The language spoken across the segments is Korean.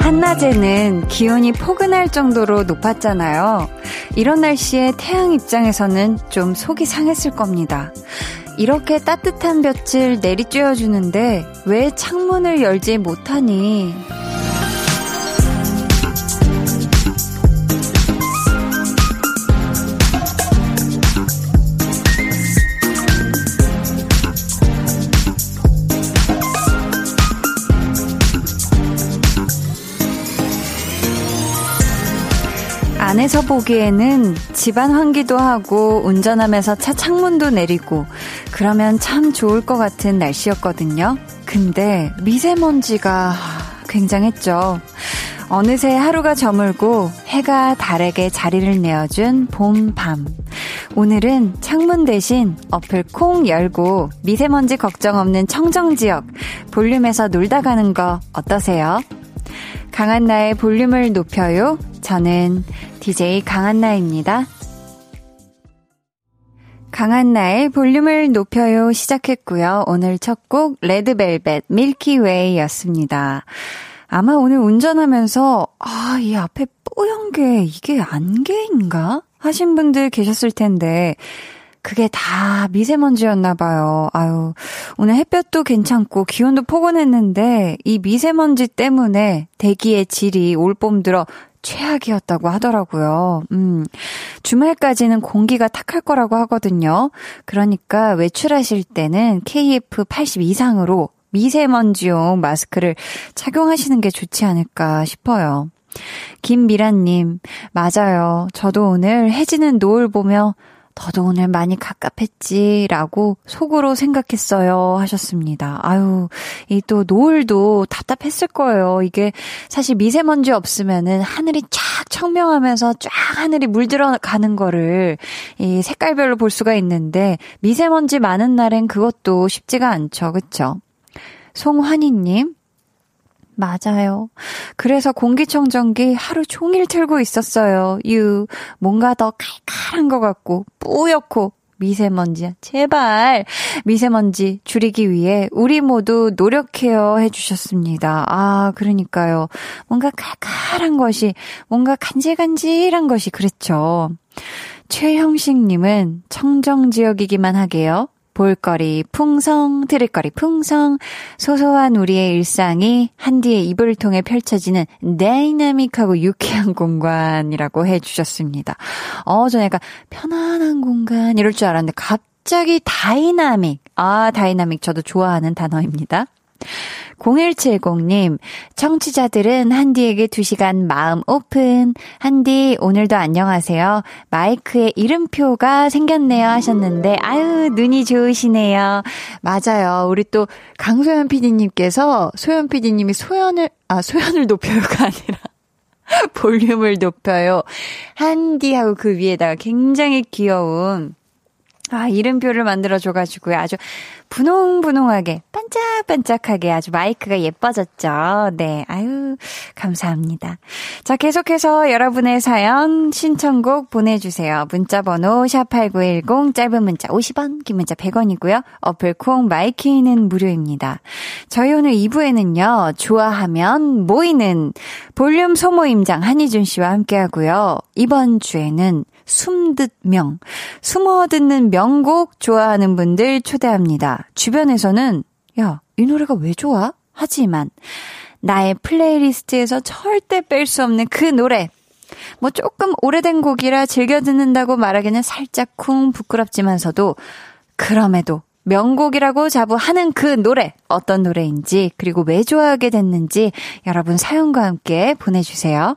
한낮에는 기온이 포근할 정도로 높았잖아요. 이런 날씨에 태양 입장에서는 좀 속이 상했을 겁니다. 이렇게 따뜻한 볕을 내리쬐어주는데 왜 창문을 열지 못하니? 안에서 보기에는 집안 환기도 하고 운전하면서 차 창문도 내리고 그러면 참 좋을 것 같은 날씨였거든요. 근데 미세먼지가 굉장했죠. 어느새 하루가 저물고 해가 달에게 자리를 내어준 봄, 밤. 오늘은 창문 대신 어플 콩 열고 미세먼지 걱정 없는 청정지역 볼륨에서 놀다 가는 거 어떠세요? 강한나의 볼륨을 높여요. 저는 DJ 강한나입니다. 강한나의 볼륨을 높여요 시작했고요. 오늘 첫 곡 레드벨벳 밀키웨이였습니다. 아마 오늘 운전하면서 아, 이 앞에 뽀얀 게 이게 안개인가? 하신 분들 계셨을 텐데 그게 다 미세먼지였나 봐요. 아유, 오늘 햇볕도 괜찮고 기온도 포근했는데 이 미세먼지 때문에 대기의 질이 올봄 들어 최악이었다고 하더라고요. 음, 주말까지는 공기가 탁할 거라고 하거든요. 그러니까 외출하실 때는 KF80 이상으로 미세먼지용 마스크를 착용하시는 게 좋지 않을까 싶어요. 김미란님, 맞아요. 저도 오늘 해지는 노을 보며 너도 오늘 많이 갑갑했지라고 속으로 생각했어요 하셨습니다. 아유, 이 또 노을도 답답했을 거예요. 이게 사실 미세먼지 없으면은 하늘이 쫙 청명하면서 쫙 하늘이 물들어 가는 거를 이 색깔별로 볼 수가 있는데 미세먼지 많은 날엔 그것도 쉽지가 않죠. 그쵸? 송환희 님, 맞아요. 그래서 공기청정기 하루 종일 틀고 있었어요. 유, 뭔가 더 칼칼한 것 같고, 뿌옇고, 미세먼지야. 제발, 미세먼지 줄이기 위해 우리 모두 노력해요 해주셨습니다. 아, 그러니까요. 뭔가 칼칼한 것이, 뭔가 간질간질한 것이 그랬죠. 최형식님은 청정지역이기만 하게요. 볼거리 풍성, 들을거리 풍성, 소소한 우리의 일상이 한디의 입을 통해 펼쳐지는 dynamic하고 유쾌한 공간이라고 해주셨습니다. 어, 저 약간 편안한 공간 이럴 줄 알았는데 갑자기 다이나믹. 아, 다이나믹 저도 좋아하는 단어입니다. 0170님, 청취자들은 한디에게 2시간 마음 오픈. 한디, 오늘도 안녕하세요. 마이크에 이름표가 생겼네요 하셨는데, 아유, 눈이 좋으시네요. 맞아요. 우리 또 강소연 PD님께서, 소연 PD님이 소연을, 아, 소연을 높여요가 아니라, 볼륨을 높여요. 한디 하고 그 위에다가 굉장히 귀여운 아, 이름표를 만들어줘가지고 아주 분홍분홍하게, 반짝반짝하게 아주 마이크가 예뻐졌죠. 네, 아유, 감사합니다. 자, 계속해서 여러분의 사연, 신청곡 보내주세요. 문자번호 샵8910, 짧은 문자 50원, 긴 문자 100원이고요. 어플 콩 마이케이는 무료입니다. 저희 오늘 2부에는요, 좋아하면 모이는 볼륨 소모임장 한희준 씨와 함께 하고요. 이번 주에는 숨듣명, 숨어 듣는 명곡 좋아하는 분들 초대합니다. 주변에서는, 야, 이 노래가 왜 좋아? 하지만, 나의 playlist에서 절대 뺄 수 없는 그 노래. 뭐 조금 오래된 곡이라 즐겨 듣는다고 말하기는 살짝 쿵 부끄럽지만서도, 그럼에도 명곡이라고 자부하는 그 노래, 어떤 노래인지, 그리고 왜 좋아하게 됐는지 여러분 사연과 함께 보내주세요.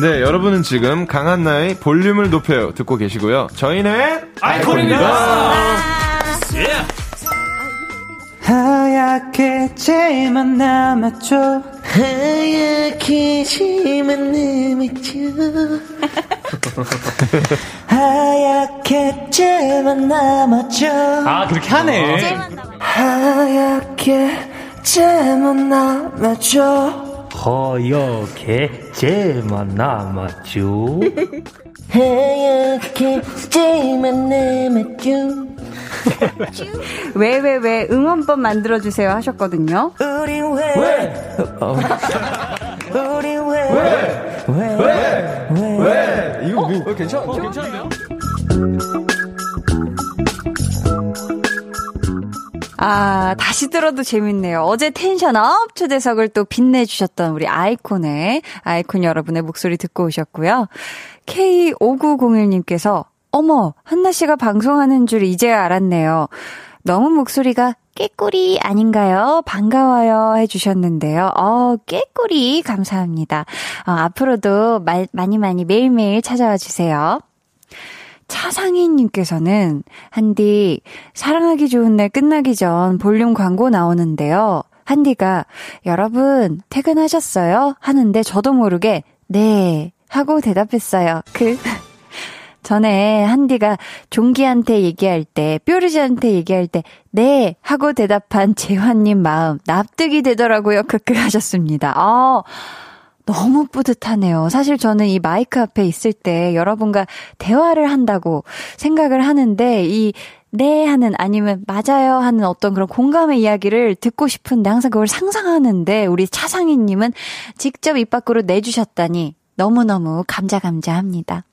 네, 여러분은 지금 강한나의 볼륨을 높여요 듣고 계시고요. 저희는 아이콘입니다. 하얗게 재만 남았죠. 하얗게 재만 남았죠. 하얗게 쟤만 남았죠. 아, 그렇게 하네. 하얗게 쟤만 남았죠. 허옇게 쟤만 남았죠. 하얗게 쟤만 남았죠. 왜, 왜, 왜, 응원법 만들어주세요 하셨거든요. 우리 왜? 왜? 우리 왜? 왜? 왜? 왜? 왜? 왜? 이거 뭐, 괜찮, 어, 괜찮은데요? 아, 다시 들어도 재밌네요. 어제 텐션업 초대석을 또 빛내주셨던 우리 아이콘의, 아이콘 여러분의 목소리 듣고 오셨고요. K5901님께서, 어머, 한나씨가 방송하는 줄 이제야 알았네요. 너무 목소리가 깨꼬리 아닌가요? 반가워요 해주셨는데요. 어, 깨꼬리 감사합니다. 어, 앞으로도 말, 많이 많이 매일매일 찾아와 주세요. 차상희님께서는 한디 사랑하기 좋은 날 끝나기 전 볼륨 광고 나오는데요. 한디가 여러분 퇴근하셨어요? 하는데 저도 모르게 네 하고 대답했어요. 그 전에 한디가 종기한테 얘기할 때, 뾰루지한테 얘기할 때, 네! 하고 대답한 재환님 마음, 납득이 되더라고요. 크크 하셨습니다. 아, 너무 뿌듯하네요. 사실 저는 이 마이크 앞에 있을 때 여러분과 대화를 한다고 생각을 하는데, 이, 네 하는 아니면 맞아요 하는 어떤 그런 공감의 이야기를 듣고 싶은데 항상 그걸 상상하는데 우리 차상희님은 직접 입 밖으로 내주셨다니 너무너무 감자감자합니다.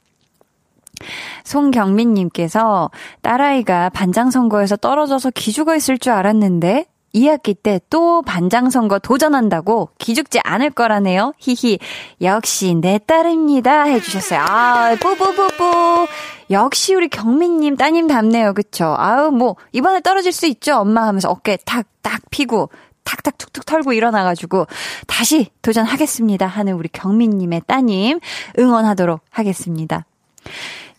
송경민님께서 딸아이가 반장 선거에서 떨어져서 기죽어 있을 줄 알았는데 2학기 때 또 반장 선거 도전한다고 기죽지 않을 거라네요. 히히. 역시 내 딸입니다. 해주셨어요. 아, 뿌뿌뿌뿌. 역시 우리 경민님 따님 답네요. 그쵸? 아우, 뭐, 이번에 떨어질 수 있죠? 엄마 하면서 어깨 탁, 딱 피고, 탁탁 툭툭 털고 일어나가지고 다시 도전하겠습니다. 하는 우리 경민님의 따님 응원하도록 하겠습니다.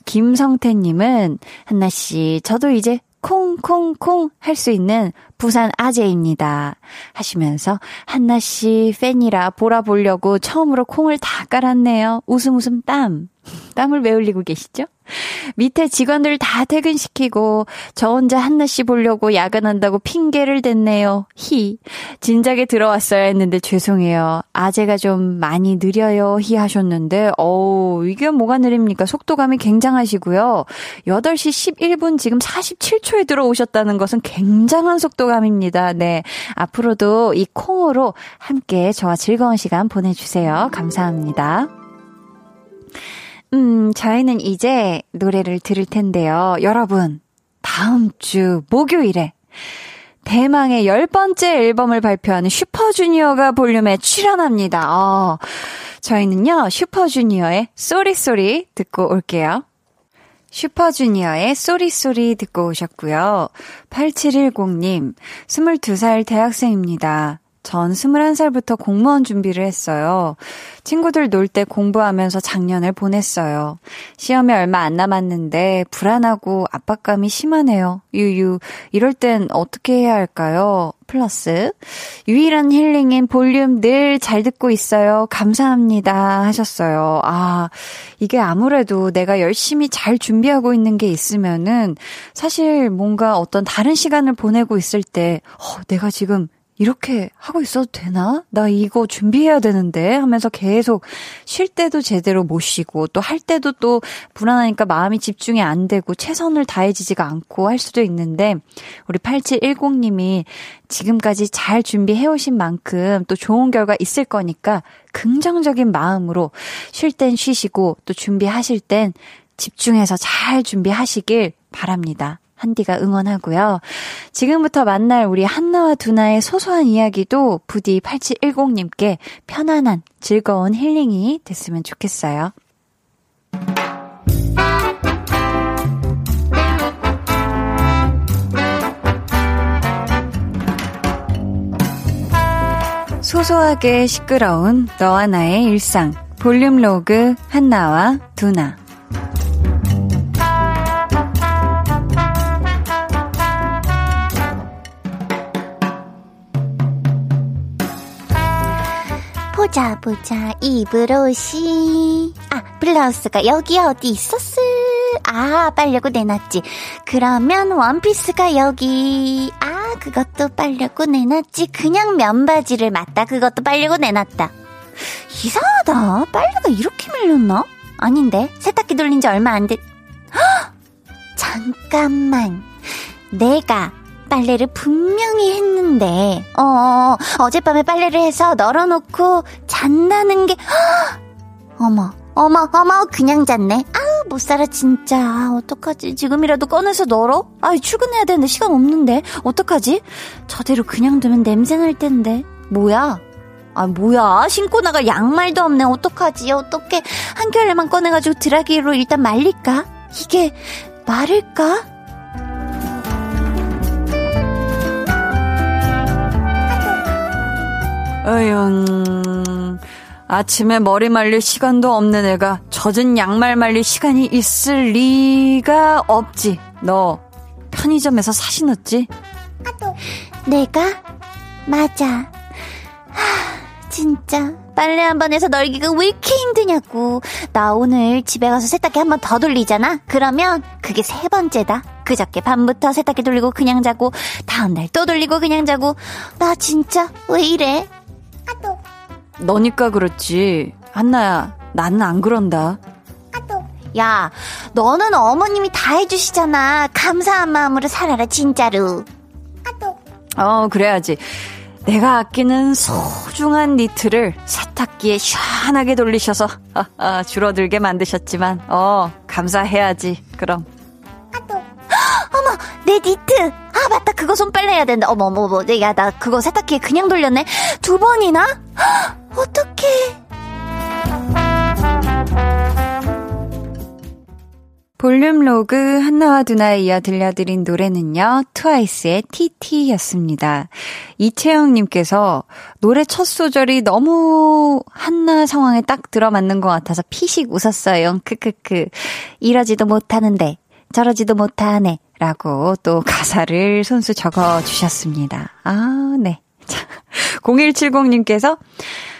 김성태님은, 한나씨, 저도 이제 콩콩콩 할 수 있는 부산 아재입니다. 하시면서 한나 씨 팬이라 보라 보려고 처음으로 콩을 다 깔았네요. 웃음 웃음 땀. 땀을 왜 흘리고 계시죠? 밑에 직원들 다 퇴근시키고 저 혼자 한나 씨 보려고 야근한다고 핑계를 댔네요. 히. 진작에 들어왔어야 했는데 죄송해요. 아재가 좀 많이 느려요. 히 하셨는데 어우 이게 뭐가 느립니까? 속도감이 굉장하시고요. 8시 11분 지금 47초에 들어오셨다는 것은 굉장한 속도 감입니다. 네. 앞으로도 이 콩으로 함께 저와 즐거운 시간 보내주세요. 감사합니다. 음, 저희는 이제 노래를 들을 텐데요. 여러분, 다음 주 목요일에 대망의 열 번째 앨범을 발표하는 슈퍼주니어가 볼륨에 출연합니다. 어, 저희는요, 슈퍼주니어의 Sorry Sorry 듣고 올게요. 슈퍼주니어의 Sorry Sorry 듣고 오셨고요. 8710님, 22살 대학생입니다. 전 21살부터 공무원 준비를 했어요. 친구들 놀 때 공부하면서 작년을 보냈어요. 시험이 얼마 안 남았는데 불안하고 압박감이 심하네요. 유유. 이럴 땐 어떻게 해야 할까요? 플러스. 유일한 힐링인 볼륨 늘 잘 듣고 있어요. 감사합니다. 하셨어요. 아, 이게 아무래도 내가 열심히 잘 준비하고 있는 게 있으면은 사실 뭔가 어떤 다른 시간을 보내고 있을 때, 어, 내가 지금 이렇게 하고 있어도 되나? 나 이거 준비해야 되는데 하면서 계속 쉴 때도 제대로 못 쉬고 또 할 때도 또 불안하니까 마음이 집중이 안 되고 최선을 다해지지가 않고 할 수도 있는데 우리 8710님이 지금까지 잘 준비해 오신 만큼 또 좋은 결과 있을 거니까 긍정적인 마음으로 쉴 땐 쉬시고 또 준비하실 땐 집중해서 잘 준비하시길 바랍니다. 한디가 응원하고요. 지금부터 만날 우리 한나와 두나의 소소한 이야기도 부디 8710님께 편안한 즐거운 힐링이 됐으면 좋겠어요. 소소하게 시끄러운 너와 나의 일상. 볼륨 로그 한나와 두나. 보자 보자 옷이 아 블라우스가 여기 어디 있었을 아 빨려고 내놨지. 그러면 원피스가 여기. 아 그것도 빨려고 내놨지. 그냥 면바지를 맞다. 그것도 빨려고 내놨다. 이상하다. 빨래가 이렇게 밀렸나? 아닌데. 세탁기 돌린 지 얼마 안돼 잠깐만. 내가 빨래를 분명히 했는데, 어, 어, 어젯밤에 빨래를 해서 널어놓고 잔다는 게, 헉! 어머, 어머, 어머, 그냥 잤네. 아우, 못 살아, 진짜. 아, 어떡하지? 지금이라도 꺼내서 널어? 아, 출근해야 되는데 시간 없는데. 어떡하지? 저대로 그냥 두면 냄새 날 텐데. 뭐야? 아, 뭐야. 신고 나갈 양말도 없네. 어떡하지? 어떡해. 한 켤레만 꺼내가지고 드라기로 일단 말릴까? 이게, 마를까? 어휴, 아침에 머리 말릴 시간도 없는 애가 젖은 양말 말릴 시간이 있을 리가 없지. 너 편의점에서 사시 넣었지? 내가? 맞아. 하, 진짜. 빨래 한 번 해서 널기가 왜 이렇게 힘드냐고. 나 오늘 집에 가서 세탁기 한 번 더 돌리잖아? 그러면 그게 세 번째다. 그저께 밤부터 세탁기 돌리고 그냥 자고, 다음날 또 돌리고 그냥 자고. 나 진짜 왜 이래? 너니까 그렇지. 한나야, 나는 안 그런다. 야, 너는 어머님이 다 해주시잖아. 감사한 마음으로 살아라, 진짜로. 어, 그래야지. 내가 아끼는 소중한 니트를 세탁기에 시원하게 돌리셔서 줄어들게 만드셨지만 어 감사해야지 그럼 내 니트. 아, 맞다. 그거 손빨래 해야 된다. 어머, 어머, 어머. 야, 나 그거 세탁기에 그냥 돌렸네. 두 번이나? 헉, 어떡해. 볼륨 로그 한나와 두나에 이어 들려드린 노래는요, 트와이스의 TT였습니다. 이채영님께서 노래 첫 소절이 너무 한나 상황에 딱 들어맞는 것 같아서 피식 웃었어요. 크크크. 이러지도 못하는데, 저러지도 못하네. 라고 또 가사를 손수 적어 주셨습니다. 아, 네. 자, 0170님께서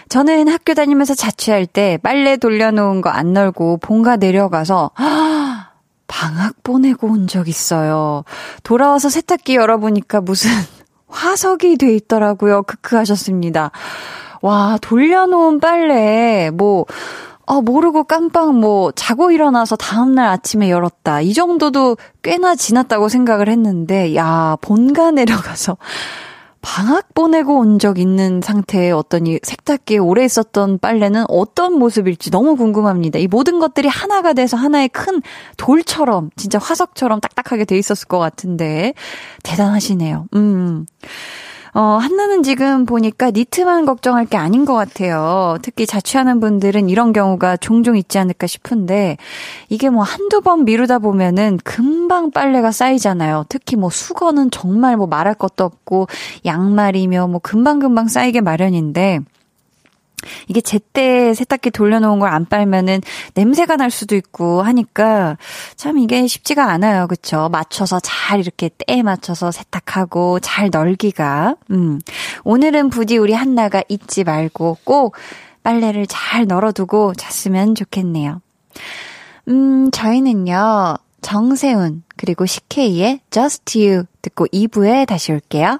저는 학교 다니면서 자취할 때 빨래 돌려놓은 거 안 널고 본가 내려가서 방학 보내고 온 적 있어요. 돌아와서 세탁기 열어보니까 무슨 화석이 돼 있더라고요. 크크 하셨습니다. 와, 돌려놓은 빨래, 뭐, 아, 모르고 깜빡 뭐, 자고 일어나서 다음날 아침에 열었다. 이 정도도 꽤나 지났다고 생각을 했는데, 야, 본가 내려가서 방학 보내고 온 적 있는 상태의 어떤 이 세탁기에 오래 있었던 빨래는 어떤 모습일지 너무 궁금합니다. 이 모든 것들이 하나가 돼서 하나의 큰 돌처럼, 진짜 화석처럼 딱딱하게 돼 있었을 것 같은데, 대단하시네요. 음. 어, 한나는 지금 보니까 니트만 걱정할 게 아닌 것 같아요. 특히 자취하는 분들은 이런 경우가 종종 있지 않을까 싶은데, 이게 뭐 한두 번 미루다 보면은 금방 빨래가 쌓이잖아요. 특히 뭐 수건은 정말 뭐 말할 것도 없고, 양말이며 뭐 금방금방 쌓이게 마련인데, 이게 제때 세탁기 돌려놓은 걸 안 빨면은 냄새가 날 수도 있고 하니까 참 이게 쉽지가 않아요. 그쵸? 맞춰서 잘 이렇게 때에 맞춰서 세탁하고 잘 널기가. 음. 오늘은 부디 우리 한나가 잊지 말고 꼭 빨래를 잘 널어두고 잤으면 좋겠네요. 음, 저희는요, 정세훈, 그리고 CK의 Just You 듣고 2부에 다시 올게요.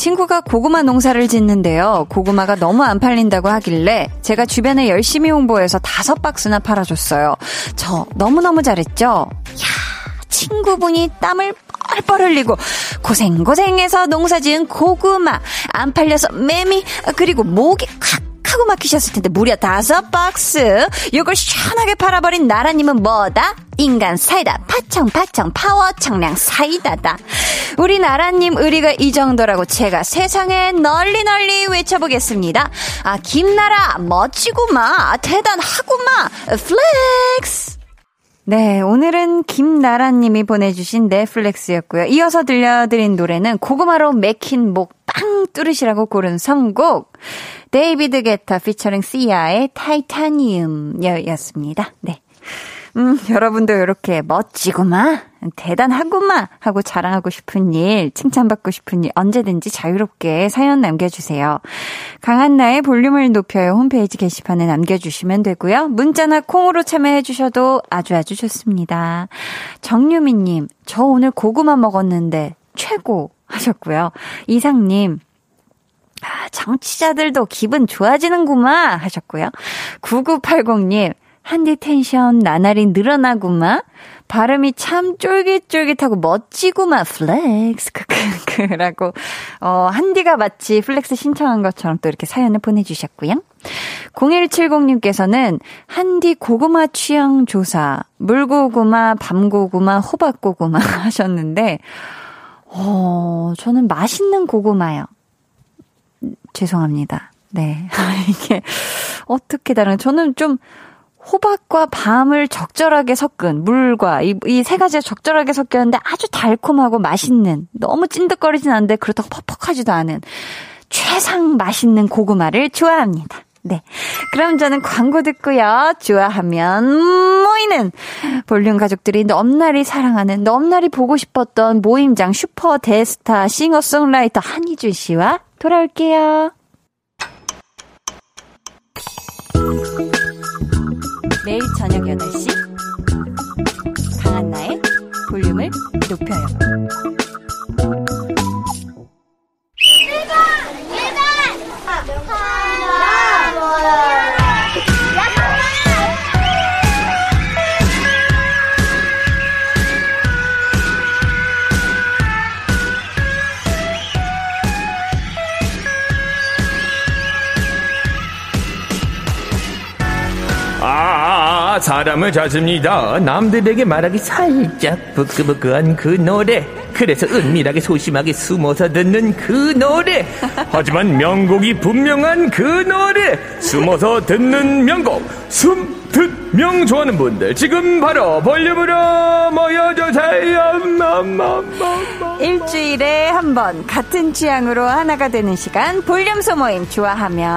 친구가 고구마 농사를 짓는데요. 고구마가 너무 안 팔린다고 하길래 제가 주변에 열심히 홍보해서 다섯 박스나 팔아줬어요. 저 너무너무 잘했죠? 야 친구분이 땀을 뻘뻘 흘리고 고생고생해서 농사 지은 고구마 안 팔려서 맴이 그리고 목이 칵 하고 막히셨을 텐데 무려 다섯 박스. 이걸 시원하게 팔아버린 나라님은 뭐다? 인간 사이다. 파청파청 파워 청량 사이다다. 우리 나라님 의리가 이 정도라고 제가 세상에 널리 널리 외쳐보겠습니다. 아 김나라 멋지구마. 대단하구마. flex 네, 오늘은 김나라님이 보내주신 넷플렉스였고요. 이어서 들려드린 노래는 고구마로 맥힌 목 빵 뚫으시라고 고른 선곡 David Guetta featuring Sia의 Titanium이었습니다. 네. 음, 여러분도 이렇게 멋지구마, 대단하구마 하고 자랑하고 싶은 일, 칭찬받고 싶은 일 언제든지 자유롭게 사연 남겨주세요. 강한나의 볼륨을 높여요 홈페이지 게시판에 남겨주시면 되고요. 문자나 콩으로 참여해주셔도 아주 아주 좋습니다. 정유미님, 저 오늘 고구마 먹었는데 최고 하셨고요. 이상님, 아, 정치자들도 기분 좋아지는구만 하셨고요. 9980님, 한디 텐션 나날이 늘어나구만. 발음이 참 쫄깃쫄깃하고 멋지구만. flex. 크크크라고. 어, 한디가 마치 flex 신청한 것처럼 또 이렇게 사연을 보내 주셨고요. 0170님께서는 한디 고구마 취향 조사. 물고구마, 밤고구마, 호박고구마 하셨는데, 어, 저는 맛있는 고구마요. 죄송합니다. 네. 이게 어떻게 다른 저는 좀 호박과 밤을 적절하게 섞은 물과 이세 가지가 적절하게 섞였는데 아주 달콤하고 맛있는 너무 찐득거리진 않은데 그렇다고 퍽퍽하지도 않은 최상 맛있는 고구마를 좋아합니다. 네. 그럼 저는 광고 듣고요. 좋아하면 모이는 볼륨 가족들이 넘날이 사랑하는 넘날이 보고 싶었던 모임장 슈퍼 대스타 싱어송라이터 한희준 씨와 돌아올게요. 매일 저녁 8시 강한나의 볼륨을 높여요. 아, 사람을 찾습니다. 남들에게 말하기 살짝 부끄부끄한 그 노래. 그래서 은밀하게 소심하게 숨어서 듣는 그 노래. 하지만 명곡이 분명한 그 노래. 숨어서 듣는 명곡. 숨 듣 명 좋아하는 분들 지금 바로 볼륨으로 모여주세요. 일주일에 한 번 같은 취향으로 하나가 되는 시간 볼륨 소모임 좋아하면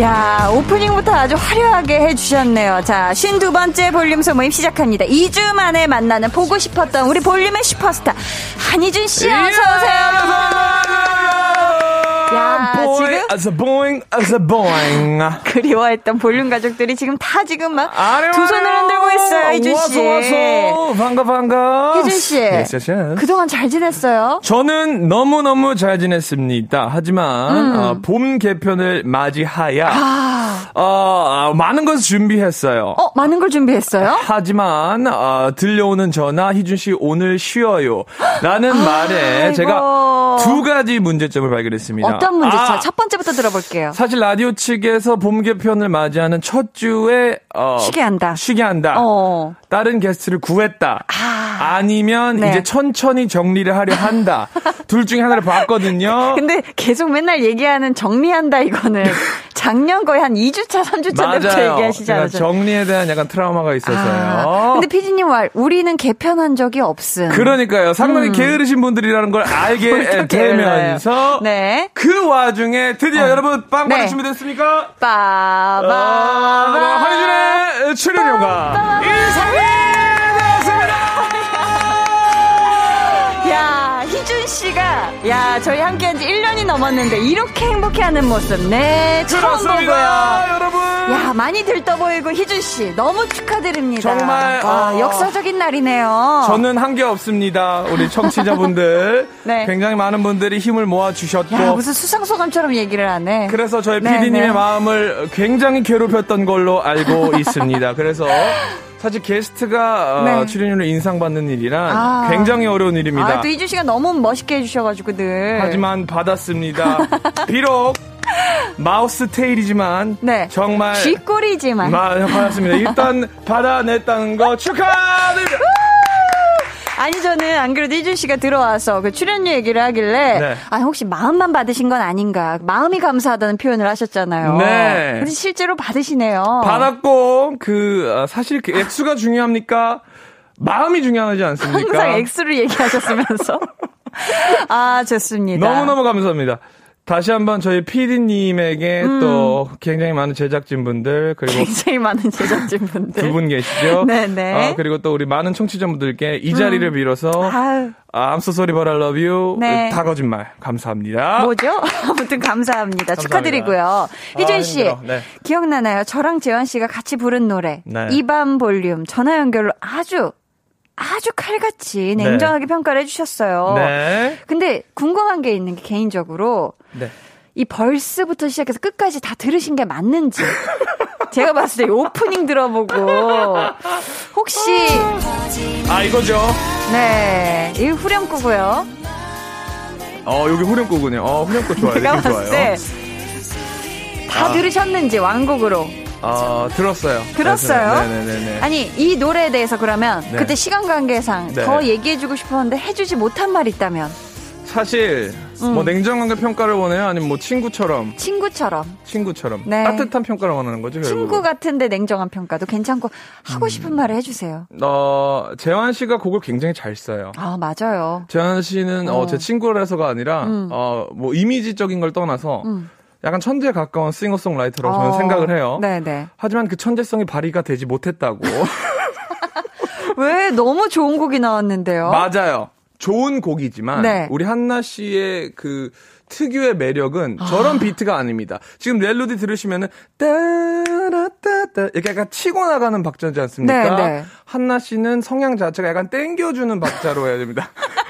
야 오프닝부터 아주 화려하게 해주셨네요. 자, 52번째 볼륨 소모임 시작합니다. 2주 만에 만나는 보고 싶었던 우리 볼륨의 슈퍼스타 한희준 씨 어서 오세요. 야, 지금 as a boing, as a boing. 그리워했던 볼륨 가족들이 지금 다 지금 막 두 손을. 흔들고 있어요, 희준 씨. 와서, 와서. 반가, 반가. 희준 씨, Yes, yes, yes. 그동안 잘 지냈어요? 저는 너무 너무 잘 지냈습니다. 하지만, 음. 어, 봄 개편을 맞이하여, 아, 어, 어, 많은 것을 준비했어요. 어, 많은 걸 준비했어요? 하지만 어, 들려오는 전화 희준 씨 오늘 쉬어요. 라는 말에 아이고. 제가 두 가지 문제점을 발견했습니다. 어떤 문제? 아, 자, 첫 번째부터 들어볼게요. 사실 라디오 측에서 봄 개편을 맞이하는 첫 주에 어, 쉬게 한다. 쉬게 한다. 어. 다른 게스트를 구했다. 아. 니면 네. 이제 천천히 정리를 하려 한다. 둘 중에 하나를 봤거든요. 근데 계속 맨날 얘기하는 정리한다 이거는 작년 거의 한 2주차, 3주차 때부터 않았어요? 정리에 대한 약간 트라우마가 있어서요. 아, 근데 피디님 말 우리는 개편한 적이 없음. 그러니까요. 상당히 게으르신 분들이라는 걸 알게 음. 어떻게 되면서 네. 그 와중 에 드디어 어. 여러분 빵빠레 네. 준비됐습니까? 빠바바. 아, 한희준의 출연료가 인상이 씨가 야 저희 함께한 지 1년이 넘었는데 이렇게 행복해하는 모습 네 처음 보고요. 그렇습니다, 여러분. 야 많이 들떠 보이고 희준 씨 너무 축하드립니다. 정말, 와, 어, 역사적인 날이네요. 저는 한 게 없습니다. 우리 청취자분들. 네. 굉장히 많은 분들이 힘을 모아 주셨고. 야 무슨 수상 소감처럼 얘기를 하네. 그래서 저희 네, PD님의 네. 마음을 굉장히 괴롭혔던 걸로 알고 있습니다. 그래서 사실 게스트가 어, 네. 출연료를 인상받는 일이란 아. 굉장히 어려운 일입니다. 아, 또 희준 씨가 너무 멋있게 해주셔가지고 늘. 하지만 받았습니다. 비록 마우스 테일이지만 네. 정말 쥐꼬리지만. 마, 받았습니다. 일단 받아냈다는 거 축하드립니다. 아니 저는 안 그래도 희준 씨가 들어와서 그 출연료 얘기를 하길래 네. 아 혹시 마음만 받으신 건 아닌가 마음이 감사하다는 표현을 하셨잖아요. 네. 근데 실제로 받으시네요. 받았고 그 아, 사실 그 액수가 중요합니까? 마음이 중요하지 않습니까? 항상 X를 얘기하셨으면서 아 좋습니다. 너무너무 감사합니다. 다시 한번 저희 PD님에게 또 굉장히 많은 제작진분들 그리고 음. 굉장히 많은 제작진분들 두 분 계시죠. 네네. 음. 아, 그리고 또 우리 많은 청취자분들께 이 자리를 빌어서 아유. 아, I'm so sorry but I love you. 네. 다 거짓말. 감사합니다. 뭐죠? 아무튼 감사합니다. 축하드리고요. 희준 씨, 힘들어. 네. 기억나나요? 저랑 재환 씨가 같이 부른 노래 네. 이밤 볼륨 전화 연결로 아주 아주 칼같이 냉정하게 평가를 해주셨어요. 네. 근데 궁금한 게 있는 게 개인적으로 네. 이 벌스부터 시작해서 끝까지 다 들으신 게 맞는지. 제가 봤을 때 오프닝 들어보고 혹시 아, 이거죠. 네, 이 후렴구고요. 어, 여기 후렴구군요. 어, 후렴구 좋아요. 제가 봤을 좋아요. 때 다 아. 들으셨는지 완곡으로. 어, 들었어요. 들었어요? 네네네. 아니 이 노래에 대해서 그러면 네. 그때 시간 관계상 네. 더 얘기해주고 싶었는데 해주지 못한 말 있다면 사실 음. 뭐 냉정하게 평가를 원해요? 아니면 뭐 친구처럼 친구처럼 친구처럼 네. 따뜻한 평가를 원하는 거죠? 친구 결국은? 같은데 냉정한 평가도 괜찮고 하고 음. 싶은 말을 해주세요. 어, 재환 씨가 곡을 굉장히 잘 써요. 아 맞아요. 재환 씨는 어, 어. 제 친구라서가 아니라 음. 어, 뭐 이미지적인 걸 떠나서 음. 약간 천재에 가까운 싱어송라이터라고 저는 어, 생각을 해요. 네네. 하지만 그 천재성이 발휘가 되지 못했다고. 왜 너무 좋은 곡이 나왔는데요? 맞아요. 좋은 곡이지만 어? 네. 우리 한나 씨의 그 특유의 매력은 저런 비트가 아닙니다. 지금 멜로디 들으시면은 따라따따 이렇게 약간 치고 나가는 박자지 않습니까? 네, 네. 한나 씨는 성향 자체가 약간 땡겨주는 박자로 해야 됩니다.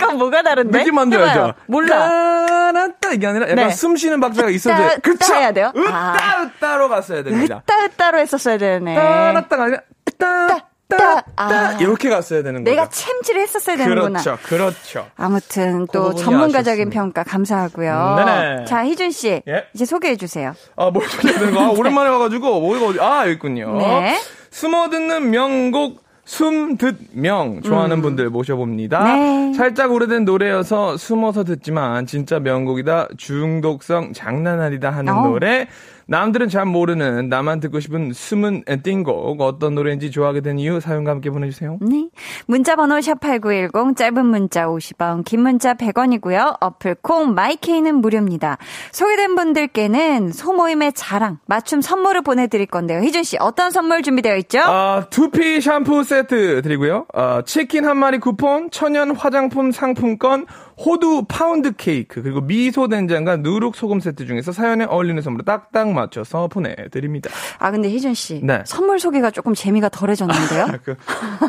그러니까 뭐가 다른데? 느낌? 해봐요. 몰라. 따라따 이게 아니라 약간 네. 숨 쉬는 박자가 있어야 돼요. 그쵸? 해야 돼요? 으따 아. 으따로 갔어야 됩니다. 으따 으따로 했었어야 되네. 따라따가 아니라 으따 따, 따 아. 따 이렇게 갔어야 되는 거죠. 내가 챔질을 했었어야 되는구나. 그렇죠, 그렇죠. 아무튼 그또 부분이 전문가적인 아쉽습니다. 평가 감사하고요. 음, 네네. 자 희준 씨 예? 이제 소개해 주세요. 아, 뭘 소개해야 되는 거? 아, 오랜만에 와가지고, 뭐, 이거 어디, 아, 여기 있군요. 네. 숨어 듣는 명곡, 숨, 듣, 명. 좋아하는 분들 모셔봅니다. 네. 살짝 오래된 노래여서 숨어서 듣지만, 진짜 명곡이다. 중독성 장난 아니다 하는 어. 노래. 남들은 잘 모르는, 나만 듣고 싶은 숨은 띵곡. 어떤 노래인지 좋아하게 된 이유 사연과 함께 보내주세요. 네. 문자 번호 샵8910 짧은 문자 50원 긴 문자 100원이고요. 어플 콩 My K는 무료입니다. 소개된 분들께는 소모임의 자랑 맞춤 선물을 보내드릴 건데요. 희준 씨 어떤 선물 준비되어 있죠? 아, 두피 샴푸 세트 드리고요. 아, 치킨 한 마리 쿠폰, 천연 화장품 상품권, 호두 파운드 케이크, 그리고 미소 된장과 누룩 소금 세트 중에서 사연에 어울리는 선물을 딱딱 맞춰서 보내드립니다. 아 근데 희준 씨 네. 선물 소개가 조금 재미가 덜해졌는데요. 그,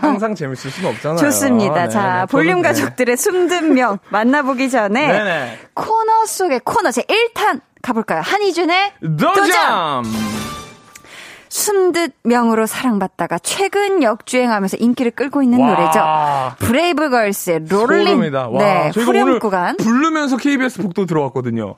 항상 재밌을 수는 없잖아요. 좋습니다. 네, 자, 네, 볼륨 저는, 네. 가족들의 숨든 명 만나보기 전에 네네. 코너 속의 코너 제 1탄 가볼까요? 한희준의 도전! 도전! 숨듯 명으로 사랑받다가 최근 역주행하면서 인기를 끌고 있는 와. 노래죠. 브레이브걸스의 롤린. 소름이다. 와, 네, 후렴 구간. 부르면서 KBS 복도 들어왔거든요.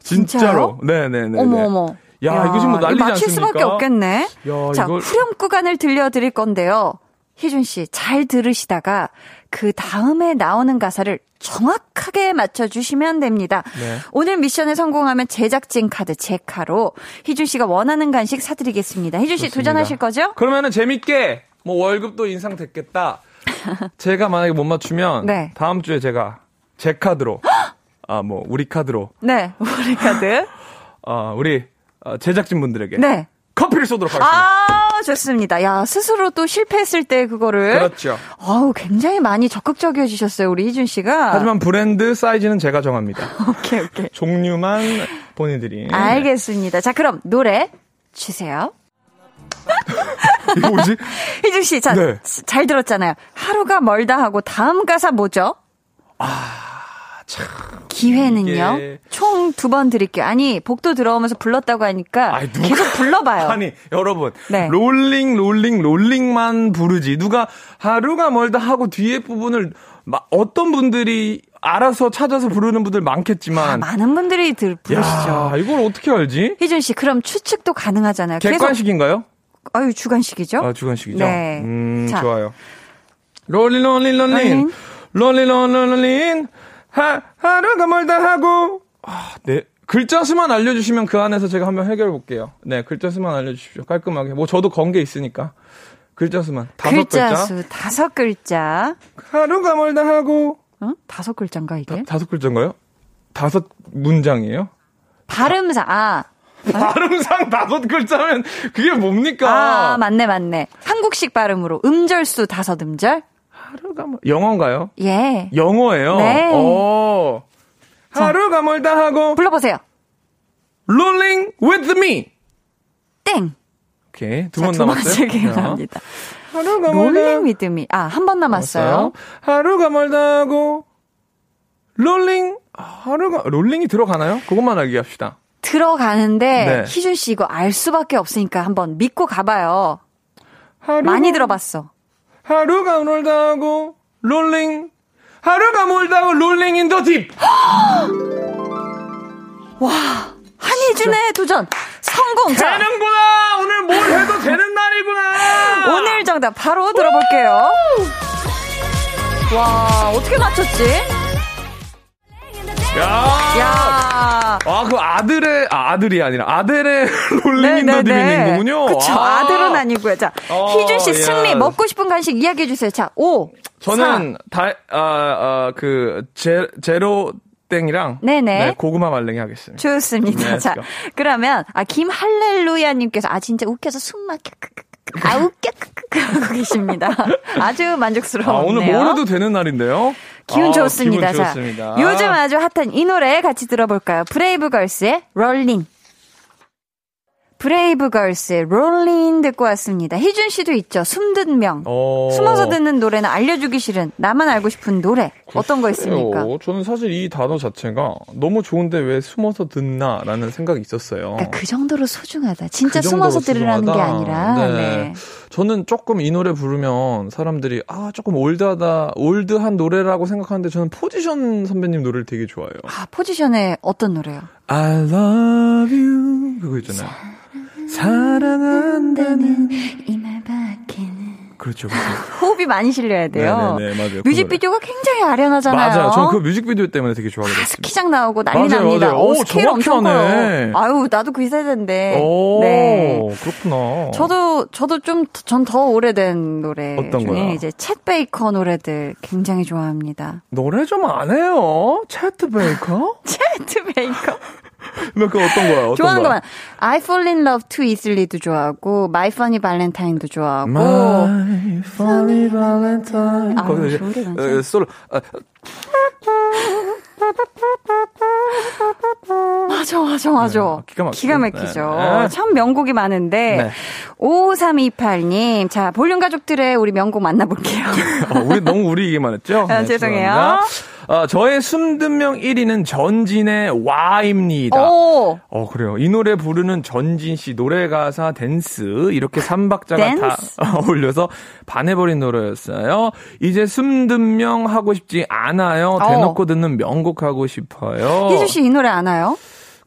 진짜로. 네네네. 어머 어머. 야, 이거 지금 뭐 난리지 맞힐 않습니까? 수밖에 없겠네. 야, 자, 이걸- 후렴 구간을 들려드릴 건데요. 희준 씨, 잘 들으시다가 그 다음에 나오는 가사를 정확하게 맞춰주시면 됩니다. 네. 오늘 미션에 성공하면 제작진 카드 제카로 희준 씨가 원하는 간식 사드리겠습니다. 희준 씨 좋습니다. 도전하실 거죠? 그러면은 재밌게 뭐 월급도 인상됐겠다. 제가 만약에 못 맞추면 네. 다음 주에 제가 제 카드로 아 뭐 우리 카드로 네, 우리 카드. 아 우리 어, 제작진 분들에게 네. 커피를 쏘도록 하겠습니다. 아, 좋습니다. 야, 스스로 또 실패했을 때 그거를. 그렇죠. 어우, 굉장히 많이 적극적이어지셨어요, 우리 희준 씨가. 하지만 브랜드 사이즈는 제가 정합니다. 오케이, 오케이. 종류만 본인들이. 알겠습니다. 자, 그럼 노래 주세요. 이거 뭐지? 희준 씨, 자, 네. 잘 들었잖아요. 하루가 멀다 하고 다음 가사 뭐죠? 기회는요? 이게- 총 두 번 드릴게요. 아니, 복도 들어오면서 불렀다고 하니까 아이, 누가- 계속 불러봐요. 아니, 여러분. 네. Rollin', Rollin', Rollin'만 부르지. 누가 하루가 멀다 하고 뒤에 부분을 마- 어떤 분들이 알아서 찾아서 부르는 분들 아, 많겠지만. 많은 분들이 들, 부르시죠. 야, 이걸 어떻게 알지? 희준 씨, 그럼 추측도 가능하잖아요. 계속, 객관식인가요? 아유, 주관식이죠? 아, 주관식이죠? 네. 음, 자. 좋아요. Rollin', Rollin'. Rollin'. Rollin', Rollin', Rollin'. 하, 하루가 멀다 하고. 아, 네. 글자 수만 알려주시면 그 안에서 제가 한번 해결해 볼게요. 네, 글자 수만 알려주십시오. 깔끔하게. 뭐 저도 건 게 있으니까. 글자 수만. 다섯 글자. 글자 수 다섯 글자. 하루가 멀다 하고. 어? 다섯 글자인가 이게? 다 섯 글자인가요? 다섯 문장이에요? 발음상 아. 발음상 다섯 글자면 그게 뭡니까? 아, 맞네, 맞네. 한국식 발음으로 음절수 다섯 음절? 하루가 멀 영어인가요? 예. 영어예요. 네. 오. 하루가 멀다 하고 불러보세요. rolling with me. 땡. 오케이. 두 자, 번두 남았어요. 번째 기회 자, 갑니다. 하루가 멀다. 롤링 믿음이. 아, 한 번 남았어요. 하루가 멀다 하고 rolling 하루가 롤링이 들어가나요? 그것만 알게 합시다. 들어가는데, 네. 희준 씨 이거 알 수밖에 없으니까 한번 믿고 가봐요. 하루가, 많이 들어봤어. 하루가 멀다 하고 rolling 하루가 멀다 하고 rolling in the deep. 한희준의 도전! 성공! 자, 되는구나. 오늘 뭘 해도 되는 날이구나. 오늘 정답 바로 들어볼게요. 와, 어떻게 맞췄지? 야. 야 아, 그 아들의, 아, 아들이 아니라 Adele의 Rolling in the Deep인 거군요. 그쵸. 아. 아들은 아니고요. 자, 어, 희준 씨 야. 승리 먹고 싶은 간식 이야기해 주세요. 자, 5. 저는 다, 아, 아, 그, 제, 제로 땡이랑. 네네. 네, 고구마 말랭이 하겠습니다. 좋습니다. 네, 자. 그러면 아 김할렐루야님께서 아 진짜 웃겨서 숨 막혀. 아 웃겨 하고 계십니다. 아주 아, 만족스러웠네요. 오늘 뭘 해도 되는 날인데요? 기운 아, 좋습니다. 기분 자, 좋습니다. 요즘 아주 핫한 이 노래 같이 들어볼까요? 브레이브걸스의 Rollin'. 브레이브걸스의 Rollin' 듣고 왔습니다. 희준 씨도 있죠. 숨듣명. 어. 숨어서 듣는 노래는 알려주기 싫은 나만 알고 싶은 노래 어떤 거 있습니까? 글쎄요. 저는 사실 이 단어 자체가 너무 좋은데 왜 숨어서 듣나라는 생각이 있었어요. 그러니까 그 정도로 소중하다. 진짜 그 정도로 숨어서 들으라는 게 소중하다. 아니라. 네. 네. 저는 조금 이 노래 부르면 사람들이 아 조금 올드하다 올드한 노래라고 생각하는데 저는 포지션 선배님 노래를 되게 좋아해요. 아, 포지션의 어떤 노래요? I love you 그거 있잖아요. 사랑한다는 이 말밖에는 그렇죠. 그렇죠. 호흡이 많이 실려야 돼요. 네네네, 맞아요. 그 뮤직비디오가 굉장히 아련하잖아요. 맞아요. 저는 그 뮤직비디오 때문에 되게 좋아하게 됐습니다. 스키장 나오고 난리 맞아요, 납니다. 맞아요. 오, 오, 스케일 엄청. 커요. 아유, 나도 그 세대인데. 오, 네. 그렇구나. 저도 저도 좀 전 더 오래된 노래 어떤 중에 거요? 이제 Chet Baker 노래들 굉장히 좋아합니다. 노래 좀 안 해요. Chet Baker? Chet Baker 그 어떤 거야? 어떤 좋아하는 거야? 거만 I Fall in Love Too Easily도 좋아하고 My Funny Valentine도 좋아하고 My funny valentine. 아, 거기서 이제 노래 어, 솔로 아, 맞아, 맞아, 맞아. 네, 기가 막히죠. 기가 막히죠. 네, 네. 참 명곡이 많은데. 네. 5328님. 자, 볼륨 가족들의 우리 명곡 만나볼게요. 어, 우리 너무 우리 얘기만 했죠? 아, 죄송해요. 죄송합니다. 아, 저의 숨듣명 1위는 전진의 와입니다. 오! 어, 그래요. 이 노래 부르는 전진 씨 노래 가사 댄스 이렇게 삼박자가 댄스? 다 어울려서 반해버린 노래였어요. 이제 숨듣명 하고 싶지 않아요. 대놓고 듣는 명곡 하고 싶어요. 희준 씨 이 노래 아나요?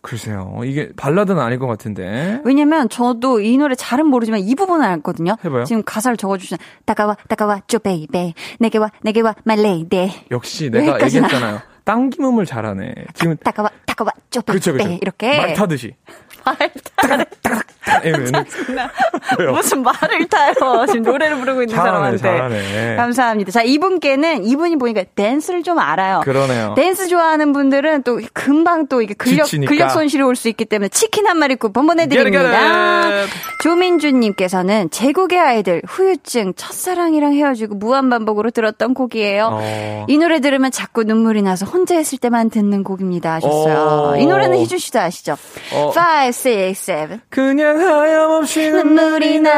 글쎄요. 이게 발라드는 아닐 것 같은데. 왜냐면 저도 이 노래 잘은 모르지만 이 부분은 알거든요. 해봐요. 지금 가사를 적어주신 다가와 다가와줘 baby 내게 와 내게 와 lady 역시 내가. 얘기했잖아요. 당김음을 잘하네. 지금 다가와 다가와 쪼 그렇죠, 그렇죠. 이렇게 말 타듯이. 말 네. 왜요? 무슨 말을 타요. 지금 노래를 부르고 있는 잘하네, 사람한테. 잘하네. 감사합니다. 자, 이분께는 이분이 보니까 댄스를 좀 알아요. 그러네요. 댄스 좋아하는 분들은 또 금방 또 이게 근력, 지치니까. 근력 손실이 올 수 있기 때문에 치킨 한 마리 쿠폰 보내드립니다. It. 조민주님께서는 제국의 아이들 후유증 첫사랑이랑 헤어지고 무한반복으로 들었던 곡이에요. 어. 이 노래 들으면 자꾸 눈물이 나서 혼자 있을 때만 듣는 곡입니다 하셨어요. 어. 이 노래는 희준 씨도 아시죠? 어. 5, 6, 7 그냥 하염없이 눈물이 나.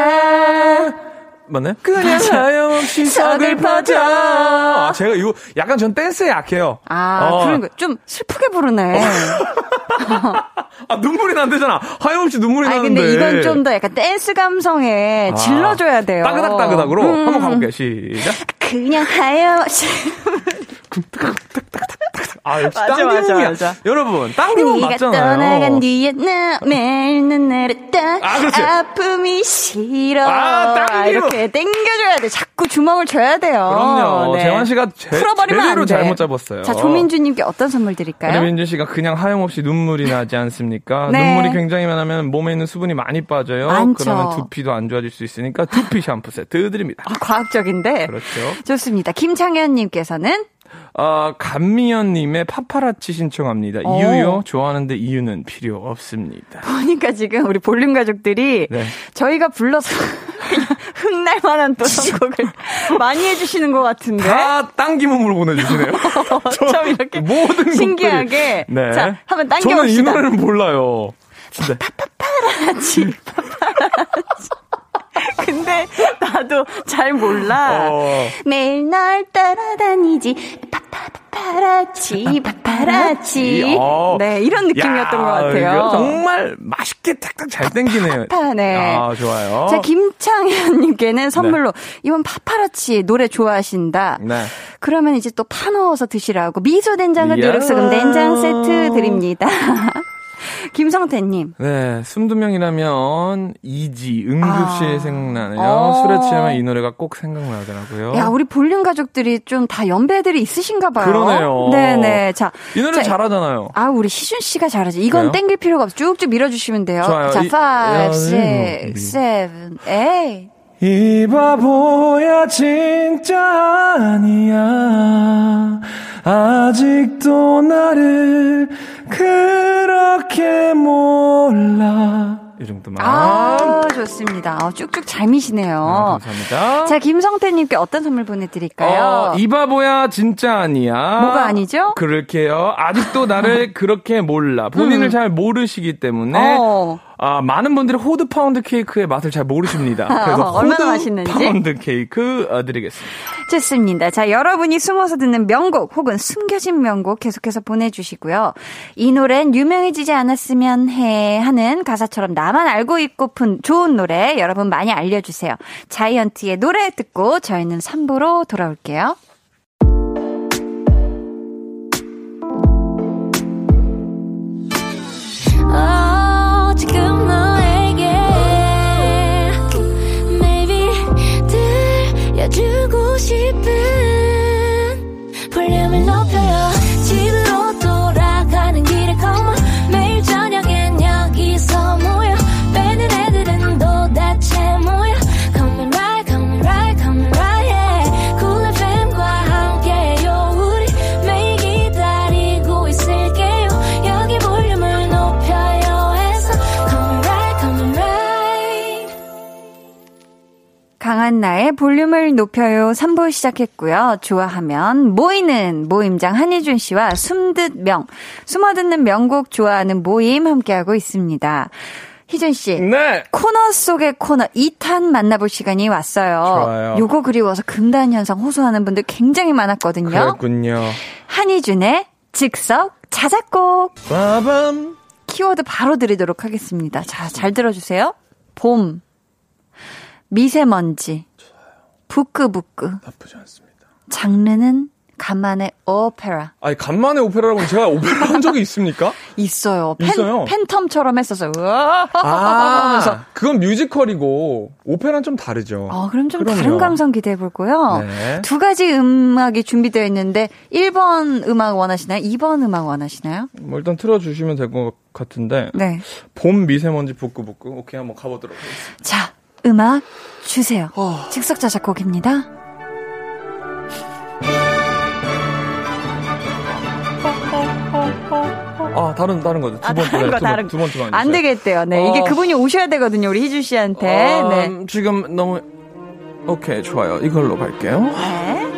맞나요? 그냥 하염없이 서글퍼져. 아, 제가 이거 약간 전 댄스에 약해요. 아, 어. 그런 거. 좀 슬프게 부르네. 아, 눈물이 난대잖아. 하염없이 눈물이 아니, 나는데. 근데 이건 좀 더 약간 댄스 감성에 아, 질러줘야 돼요. 따그닥따그닥으로 음. 한번 가볼게요. 시작. 그냥 하염없이. 아, 역시 맞아. 맞아, 맞아. 여러분, 네가 맞잖아요. 떠나간 뒤에 나 매일 눈날을 따 아, 그렇지. 아픔이 싫어 아, 땡기고. 이렇게 땡겨줘야 돼 자꾸 주먹을 줘야 돼요 그럼요. 네. 재환 씨가 제, 풀어버리면 제대로 안 돼. 잘못 잡았어요. 자 조민주님께 어떤 선물 드릴까요? 민준 씨가 그냥 하염없이 눈물이 나지 않습니까? 네. 눈물이 굉장히 많으면 몸에 있는 수분이 많이 빠져요. 많죠. 그러면 두피도 안 좋아질 수 있으니까 두피 샴푸 세트 드립니다. 아, 과학적인데 그렇죠. 좋습니다 김창현님께서는 어, 감미연님의 파파라치 신청합니다. 오. 이유요? 좋아하는데 이유는 필요 없습니다. 보니까 지금 우리 볼륨 가족들이 네. 저희가 불러서 그냥 흥날 만한 또 선곡을 많이 해주시는 것 같은데. 다 당기몸으로 보내주시네요. 좀 이렇게 모든 신기하게. 네. 자, 한번 저는 이 당겨봅시다. 노래는 몰라요. 진짜. 파파라치, 파파라치. 근데 나도 잘 몰라. 어. 매일 널 따라다니지. 파파파라치, 파파라치. 어. 네, 이런 느낌이었던 야, 것 같아요. 정말 맛있게 탁탁 잘 땡기네요. 파파, 네. 아, 좋아요. 자, 김창현님께는 선물로 이번 파파라치 노래 좋아하신다. 네. 그러면 이제 또 파 넣어서 드시라고 미소 된장과. 누룩소금 된장 세트 드립니다. 김성태님. 네, 숨두명이라면 이지 응급실 아. 생각나네요. 어. 술에 취하면 이 노래가 꼭 생각나더라고요. 야, 우리 볼륨 가족들이 좀 다 연배들이 있으신가 봐요. 그러네요. 네네. 자. 이 노래 자, 잘하잖아요. 아, 우리 시준 씨가 잘하지. 이건 그래요? 땡길 필요가 없어. 쭉쭉 밀어주시면 돼요. 좋아요. 자, 이- 5, 야, 6, 음, 7, 8. 이 바보야 진짜 아니야 아직도 나를 그렇게 몰라 이 정도만 아, 좋습니다. 어, 쭉쭉 잘 미시네요. 아, 감사합니다 자, 김성태님께 어떤 선물 보내드릴까요? 어, 이 바보야 진짜 아니야 뭐가 아니죠? 그럴게요 아직도 나를 그렇게 몰라 본인을 음. 잘 모르시기 때문에 어. 아, 많은 분들이 호두 파운드 케이크의 맛을 잘 모르십니다. 그래서 어, 얼마나 맛있는지. 파운드 케이크 어, 드리겠습니다. 좋습니다. 자, 여러분이 숨어서 듣는 명곡 혹은 숨겨진 명곡 계속해서 보내주시고요. 이 노래는 유명해지지 않았으면 해 하는 가사처럼 나만 알고 있고픈 좋은 노래 여러분 많이 알려주세요. 자이언티의 노래 듣고 저희는 3부로 돌아올게요. 강한 나의 볼륨을 높여요 3부 시작했고요. 좋아하면 모이는 모임장 한희준 씨와 숨듯 명, 숨어듣는 명곡 좋아하는 모임 함께하고 있습니다. 희준 씨. 네. 코너 속의 코너 2탄 만나볼 시간이 왔어요. 좋아요. 요거 그리워서 금단 현상 호소하는 분들 굉장히 많았거든요. 그랬군요. 한희준의 즉석 자작곡 빠밤. 키워드 바로 드리도록 하겠습니다. 자, 잘 들어주세요. 봄, 미세먼지, 부끄부끄, 나쁘지 않습니다. 장르는 간만에 오페라. 아니, 간만에 오페라라고 제가 오페라 한 적이 있습니까? 있어요. 팬, 있어요? 팬텀처럼 했었어요. 아, 그건 뮤지컬이고, 오페라는 좀 다르죠. 어, 그럼 좀 그럼요. 다른 감성 기대해 볼고요. 네. 두 가지 음악이 준비되어 있는데 1번 음악 원하시나요? 2번 음악 원하시나요? 뭐 일단 틀어 주시면 될 것 같은데, 네. 봄 미세먼지 북구북구. 오케이, 한번 가 보도록 하겠습니다. 자, 음악 주세요. 어. 즉석 자 작곡입니다. 아, 다른, 다른 거죠. 두 아, 번째, 다른 거, 두, 번- 다른 두 번째 만안 되겠대요. 네. 이게 어. 그분이 오셔야 되거든요. 우리 희주 씨한테. 네. 음, 지금 너무, 오케이, 좋아요. 이걸로 갈게요. 네.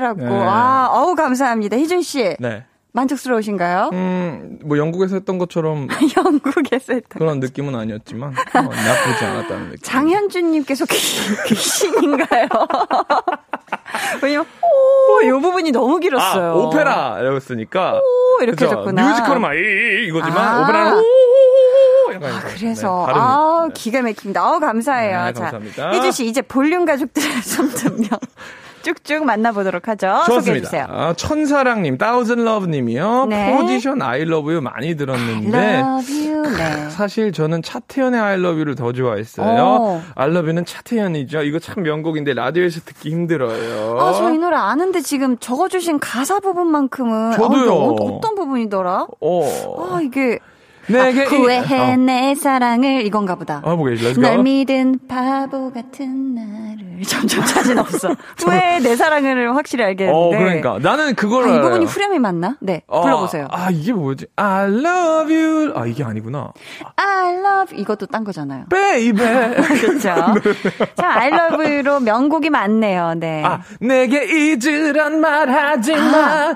씻으라고. 네. 아, 어우, 감사합니다. 희준 씨. 네. 만족스러우신가요? 음, 뭐 영국에서 했던 것처럼 영국에서 했던. 그런 느낌은 아니었지만 어, 나쁘지 않았다는 느낌. 장현주님께서 귀- 귀신인가요? 왜냐면, 오, 요 부분이 너무 길었어요. 아, 오페라였으니까. 오, 이렇게 그죠? 해줬구나. 뮤지컬은 막 이, 이거지만 아. 오페라는 오 아. 그래서, 네, 아 느낌. 기가 막힙니다. 아우, 감사해요. 네, 자, 감사합니다. 혜주 씨, 이제 볼륨 가족들의 손든명 쭉쭉 만나보도록 하죠. 좋습니다. 소개해주세요. 아, 천사랑님, Thousand Love님이요. 네. 포지션 I love you 많이 들었는데. Love you. 네. 사실 저는 차태현의 I love you를 더 좋아했어요. love you는 차태현이죠. 이거 참 명곡인데 라디오에서 듣기 힘들어요. 아, 저 이 노래 아는데 지금 적어주신 가사 부분만큼은. 저도요. 아, 어, 어떤 부분이더라? 어. 아, 이게. 내게 아, 후회해 어. 내 사랑을 이건가 보다. 아, 보게, let's go. 널 믿은 바보 같은 나를 점점 자신 없어. 후회해 내 사랑을 확실히 알겠는데. 어, 그러니까. 나는 그걸 아, 이. 부분이 후렴이 맞나? 네, 어, 불러보세요. 아, 이게 뭐지? I love you. 아, 이게 아니구나. I love 이것도 딴 거잖아요. Baby. 그렇죠. 참 I love you로 명곡이 많네요. 네. 아, 내게 잊으란 말하지 마.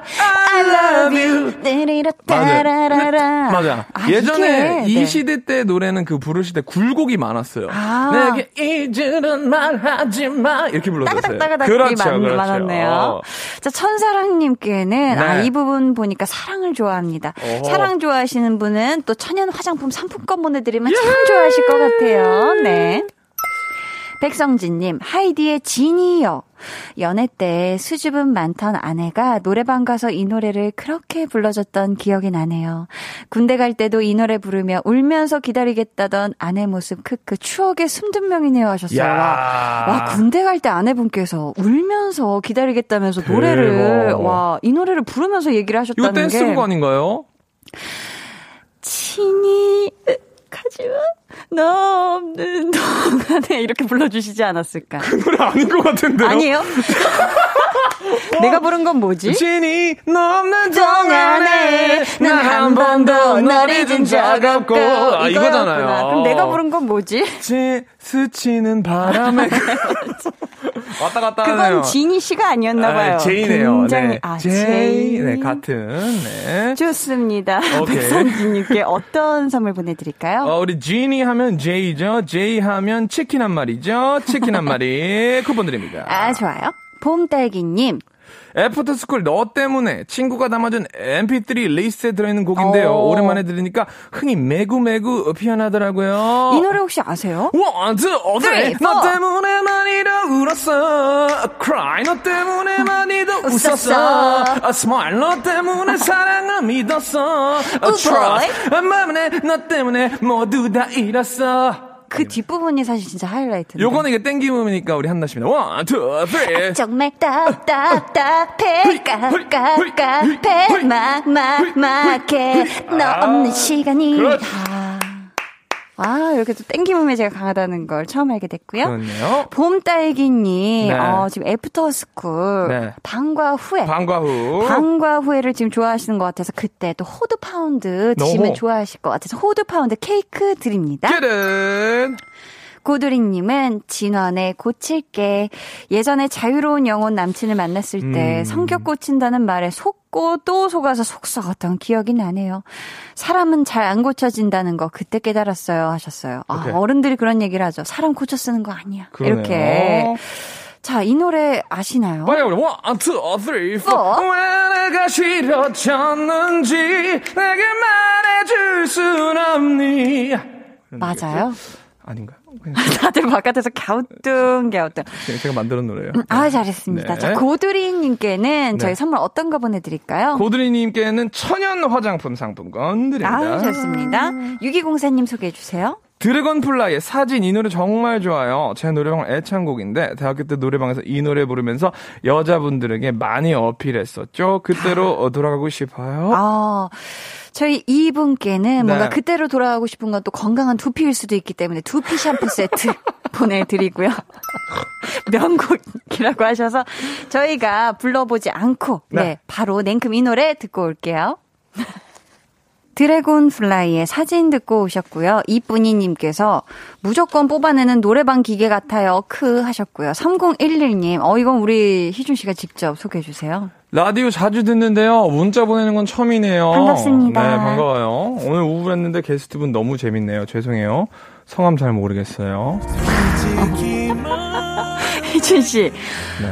I love you. 따라라라. 맞아. 아, 예전에 이 네. 시대 때 노래는 그 부르실 때 굴곡이 많았어요. 아. 내게 잊으란 말하지 마. 이렇게 불렀었어요. 따가닥따가닥 그렇죠, 많, 그렇죠. 많았네요. 어. 자, 천사랑님께는 아, 네. 이 부분 보니까 사랑을 좋아합니다. 어허. 사랑 좋아하시는 분은 또 천연 화장품 상품권 보내드리면 참 좋아하실 것 같아요. 네. 백성진님, 하이디의 지니요. 연애 때 수줍음 많던 아내가 노래방 가서 이 노래를 그렇게 불러줬던 기억이 나네요. 군대 갈 때도 이 노래 부르며 울면서 기다리겠다던 아내 모습 크크 추억의 숨든 명이네요 하셨어요. 야. 와, 와, 군대 갈 때 아내분께서 울면서 기다리겠다면서 노래를 대박. 와이 노래를 부르면서 얘기를 이거 하셨다는 댄스곡 게 아닌가요? 친히 가지마 너 없는 동안에 이렇게 불러주시지 않았을까? 그 노래 아닌 것 같은데요? 아니에요? 내가 부른 건 뭐지? 신이 넘는 동안에 난 한 번도 널 잊은 적 없고 아. 이거잖아요. 그럼 내가 부른 건 뭐지? 제 스치는 바람에 왔다 갔다 하네요. 그건 지니 씨가 아니었나 봐요. 아, 제이네요. 굉장히 네. 아 제이. 네, 같은. 네. 좋습니다. 백성진님께 어떤 선물 보내드릴까요? 어, 우리 지니 하면 제이죠. 제이 하면 치킨 한 마리죠. 치킨 한 마리 쿠폰 드립니다. 아 좋아요. 봄딸기님 애프터스쿨 너 때문에 친구가 담아준 mp3 리스트에 들어있는 곡인데요. 오. 오랜만에 들으니까 흥이 마구마구 피어나더라고요. 이 노래 혹시 아세요? one, two, Three, three. 너 four. 때문에 많이도 울었어. Cry. 너 때문에 많이도 웃었어. 웃었어. A smile. 너 때문에 사랑을 믿었어. A trust. 마음에 너 때문에 모두 다 잃었어. 그 뒷부분이 사실 진짜 하이라이트인데. 요거는 이게 땡기음이니까 우리 한나십니다. one, two, three. 정말 답답답해 깝깝깝해 막막막해 너 없는 시간이 그렇지. 아, 아, 이렇게 또 땡기음에 제가 강하다는 걸 처음 알게 됐고요. 그렇네요. 봄딸기님, 네. 어, 지금 애프터스쿨, 네. 방과 후에. 방과 후. 방과 후에를 지금 좋아하시는 것 같아서 그때 또 호두 파운드 드시면. 좋아하실 것 같아서 호두 파운드 케이크 드립니다. 깨른. 고두링님은 진원에 고칠게. 예전에 자유로운 영혼 남친을 만났을 때 음. 성격 고친다는 말에 속고 또 속아서 속썩었던 기억이 나네요. 사람은 잘 안 고쳐진다는 거 그때 깨달았어요 하셨어요. 아. 어른들이 그런 얘기를 하죠. 사람 고쳐 쓰는 거 아니야. 그러네요. 이렇게. 자, 이 노래 아시나요? 빨리 우리 one, two, three, four. Four. 왜 내가 싫어졌는지 내게 말해줄 순 없니? 맞아요. 아닌가? 그냥 다들 바깥에서 갸우뚱 갸우뚱. 제가 만드는 노래예요. 아 잘했습니다. 네. 자 고두리님께는 저희 네. 선물 어떤 거 보내드릴까요? 고드리님께는 천연 화장품 상품권 드립니다. 아 좋습니다. 6204님 소개해 주세요. 드래곤플라이의 사진 이 노래 정말 좋아요. 제 노래방 애창곡인데 대학교 때 노래방에서 이 노래 부르면서 여자분들에게 많이 어필했었죠. 그때로 어, 돌아가고 싶어요. 아 저희 이분께는 뭔가 네. 그때로 돌아가고 싶은 건 또 건강한 두피일 수도 있기 때문에 두피 샴푸 세트 보내드리고요. 명곡이라고 하셔서 저희가 불러보지 않고 네, 네. 바로 냉큼 이 노래 듣고 올게요. 드래곤 플라이의 사진 듣고 오셨고요. 이쁜이님께서 무조건 뽑아내는 노래방 기계 같아요. 크 하셨고요. 3011님, 어, 이건 우리 희준 씨가 직접 소개해 주세요. 라디오 자주 듣는데요. 문자 보내는 건 처음이네요. 반갑습니다. 네, 반가워요. 오늘 우울했는데 게스트분 너무 재밌네요. 죄송해요. 성함 잘 모르겠어요. 희준 씨,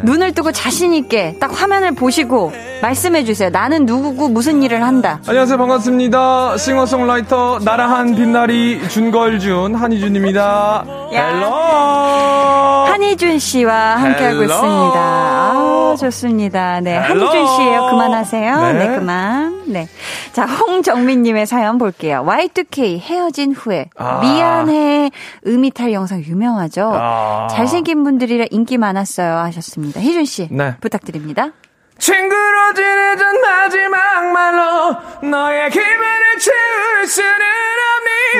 눈을 뜨고 자신있게 딱 화면을 보시고 말씀해 주세요. 나는 누구고 무슨 일을 한다. 안녕하세요. 반갑습니다. 싱어송라이터 나라한 빛나리 준걸준 한희준입니다. 야. hello. 한희준 씨와 함께하고 hello. 있습니다. 아, 좋습니다. 네. hello. 한희준 씨예요. 그만하세요. 네. 네. 그만. 네. 자, 홍정민님의 사연 볼게요. Y2K 헤어진 후에 아. 미안해 음이탈 영상 유명하죠. 아. 잘생긴 분들이라 인기 많았어요 하셨습니다. 희준 씨. 네. 부탁드립니다. 친구로 지내던 마지막 말로 너의 기분을 채울 수는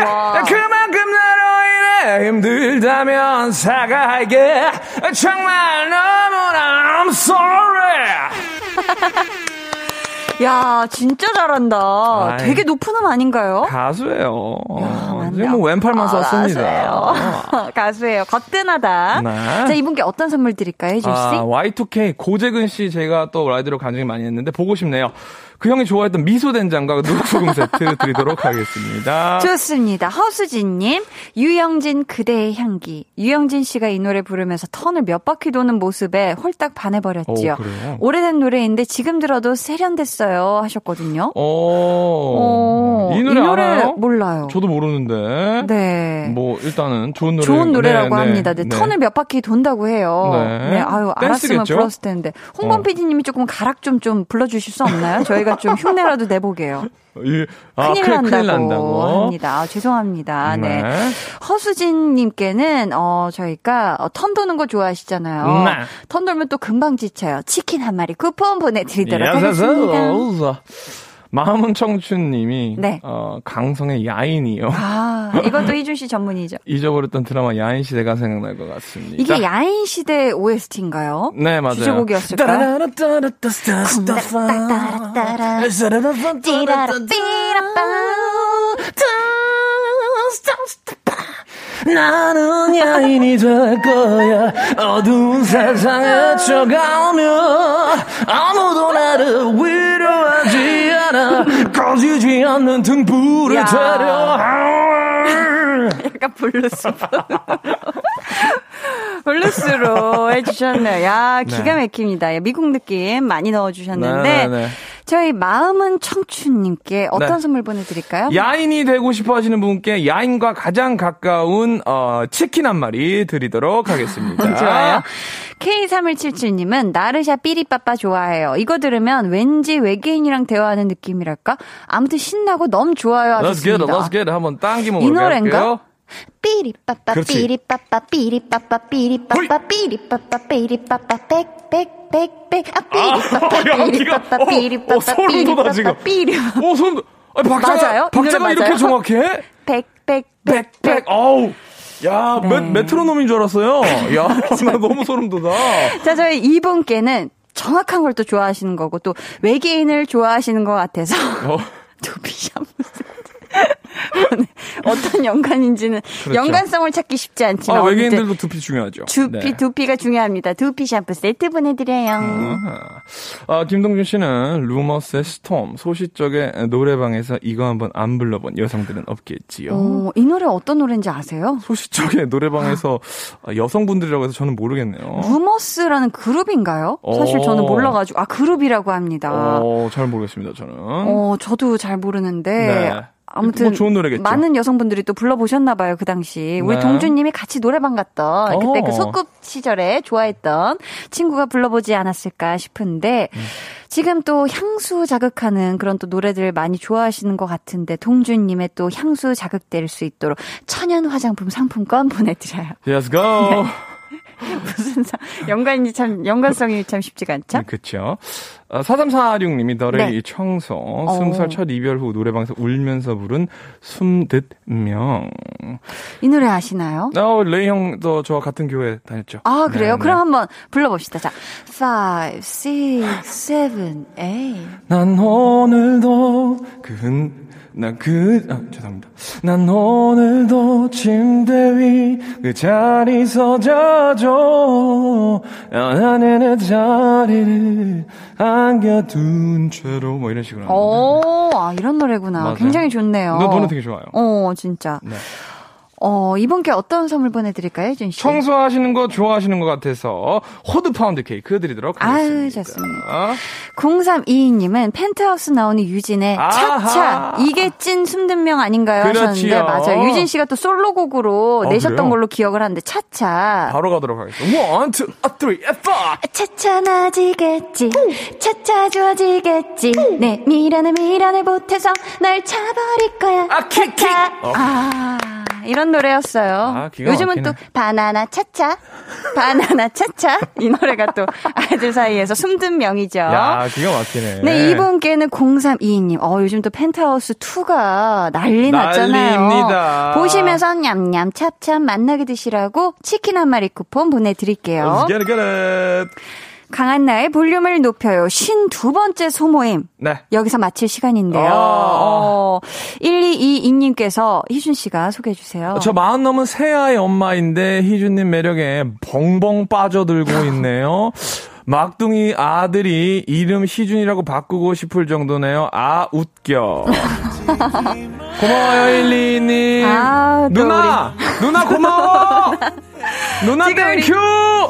없니 와. 그만큼 나로 인해 힘들다면 사과할게 정말 너무나 I'm sorry 야, 진짜 잘한다. 아이. 되게 높은 음 아닌가요? 가수예요 맞네요. 지금 뭐 왼팔만 아, 썼습니다 가수예요. 가수예요. 거뜬하다. 네. 자, 이분께 어떤 선물 드릴까요, 희준 씨? 아, Y2K 고재근 씨 제가 또 라이드로 간증이 많이 했는데 보고 싶네요. 그 형이 좋아했던 미소 된장과 누룩소금 세트 드리도록 하겠습니다. 좋습니다. 허수진님, 유영진 그대의 향기. 유영진 씨가 이 노래 부르면서 턴을 몇 바퀴 도는 모습에 홀딱 반해버렸지요. 오? 오래된 노래인데 지금 들어도 세련됐어요 하셨거든요. 어, 이 노래 알아요? 몰라요. 저도 모르는데. 네. 뭐 일단은 좋은 노래. 좋은 노래라고 네, 합니다. 네, 네. 턴을 몇 바퀴 돈다고 해요. 네. 네. 아유, 알았으면 댄스겠죠? 불렀을 텐데. 홍범 어. PD님이 조금 가락 좀, 좀 불러주실 수 없나요? 저희가 좀 흉내라도 내보게요. 이- 아, 큰일, 난다고, 큰일 난다고. 합니다. 아, 죄송합니다. 네. 네. 허수진님께는, 어, 저희가, 어, 턴 도는 거 좋아하시잖아요. 네. 턴 돌면 또 금방 지쳐요. 치킨 한 마리 쿠폰 보내드리도록 야사사. 하겠습니다. 마음은 청춘님이 네. 어, 강성의 야인이요. 아, 이것도 희준 씨 전문이죠. 잊어버렸던 드라마 야인 시대가 생각날 것 같습니다. 이게 야인 시대 OST인가요? 네 맞아요. 주제곡이었을까요? 따라따라따라. 띠라라 삐라빠. 나는 야인이 될 거야 어두운 세상 헤쳐가며 아무도 나를 위로하지 않아 꺼지지 않는 등불을 야. 되려 약간 블루스. 블루스로 해주셨네요. 야, 기가 막힙니다. 야, 미국 느낌 많이 넣어주셨는데. 네, 네, 네. 저희 마음은 청춘님께 어떤 네. 선물 보내드릴까요? 야인이 되고 싶어 하시는 분께 야인과 가장 가까운 어, 치킨 한 마리 드리도록 하겠습니다. 좋아요. K3177님은 나르샤 삐리빠빠 좋아해요. 이거 들으면 왠지 외계인이랑 대화하는 느낌이랄까? 아무튼 신나고 너무 좋아요 Let's get it, 하셨습니다. let's get it. 한번 당기면 이 올게요. 노래인가? 삐리빠빠 그렇지. 삐리빠빠 삐리빠빠 삐리빠빠 삐리빠빠 삐리빠빠 빽빽빽빽 아 삐리빠빠 야, 기가- 삐리빠빠 어, 어, 삐리빠빠 소름 돋아, 지금. 삐리빠빠 삐리 오, 손, 아, 박자가, 맞아요? 박자가 이렇게? 정확해? 빽빽 백백. 어우. 야, 네. 메, 메트로놈인 줄 알았어요. 야, 나 너무 소름 돋아. 자, 저희 이분께는 정확한 걸 또 좋아하시는 거고 또 외계인을 좋아하시는 것 같아서 어. 두피 샴푸 세트. 네, 어떤 연관인지는 그렇죠. 연관성을 찾기 쉽지 않지만 아, 외계인들도 두피 중요하죠. 두피 네. 두피가 중요합니다. 두피 샴푸 세트 보내드려요. 아, 김동준 씨는 루머스의 스톰, 소시적의 노래방에서 이거 한번 안 불러본 여성들은 없겠지요. 어, 이 노래 어떤 노래인지 아세요? 소시적의 노래방에서 아, 여성분들이라고 해서 저는 모르겠네요. 루머스라는 그룹인가요? 사실 어. 저는 몰라가지고 아 그룹이라고 합니다. 어, 잘 모르겠습니다, 저는. 어, 저도 잘 모르는데. 네. 아무튼 뭐 좋은 노래겠죠. 많은 여성분들이 또 불러보셨나 봐요 그 당시 우리 네. 동준님이 같이 노래방 갔던 그때 어. 그 소꿉 시절에 좋아했던 친구가 불러보지 않았을까 싶은데 음. 지금 또 향수 자극하는 그런 또 노래들 많이 좋아하시는 것 같은데 동준님의 또 향수 자극될 수 있도록 천연 화장품 상품권 보내드려요 Let's go! 무슨 사- 연관이 참 연관성이 참 쉽지가 않죠? 네, 그쵸. 어, 4346님이 너의 네. 이 청소, 20살 첫 이별 후 노래방에서 울면서 부른 숨듣명. 이 노래 아시나요? 어, 레이 형도 저와 같은 교회 다녔죠. 아, 그래요? 네, 그럼 네. 한번 불러봅시다. 자, 5, 6, 7, 8. 난 오늘도 그 흔, 나그 아, 죄송합니다. 난 오늘도 침대 위 그 자리 서자줘. 나는 자리를 안겨둔 채로 뭐 이런 식으로. 하는 건데. 오, 아, 이런 노래구나. 맞아요. 굉장히 좋네요. 너, 노래 되게 좋아요. 어, 진짜. 네. 어, 이분께 어떤 선물 보내드릴까요, 준 씨? 청소하시는 거 좋아하시는 것 같아서 호두 파운드 케이크 드리도록 하겠습니다. 아유, 좋습니다. 0322님은 펜트하우스 나오는 유진의 아하. 차차 이게 찐 숨듣명 아닌가요 하셨는데 그렇지요. 맞아요. 유진 씨가 또 솔로곡으로 어, 내셨던 그래요? 걸로 기억을 하는데 차차 바로 가도록 하겠습니다. one, two, 아, three, four! 차차 나아지겠지 차차 좋아지겠지 내 미련을 미련을 보태서 널 차버릴 거야 아, 킥, 킥! 어. 아, 이런 노래였어요. 아, 요즘은. 또 바나나 차차, 바나나 차차 이 노래가 또 아이들 사이에서 숨든 명이죠. 야, 기가 막히네. 네, 이분께는 0322님. 어, 요즘 또 펜트하우스 2가 난리 났잖아요. 난리입니다. 보시면서 냠냠 찹찹 만나게 드시라고 치킨 한 마리 쿠폰 보내드릴게요. Let's get it, get it. 강한 나의 볼륨을 높여요. 52번째 소모임. 네. 여기서 마칠 시간인데요. 아. 어, 1222님께서 희준 씨가 소개해 주세요. 저 마흔 넘은 세 아이 엄마인데 희준님 매력에 벙벙 빠져들고 있네요. 막둥이 아들이 이름 희준이라고 바꾸고 싶을 정도네요. 아 웃겨. 고마워요 122님. 아, 또 누나 누나 고마워. 누나 thank you.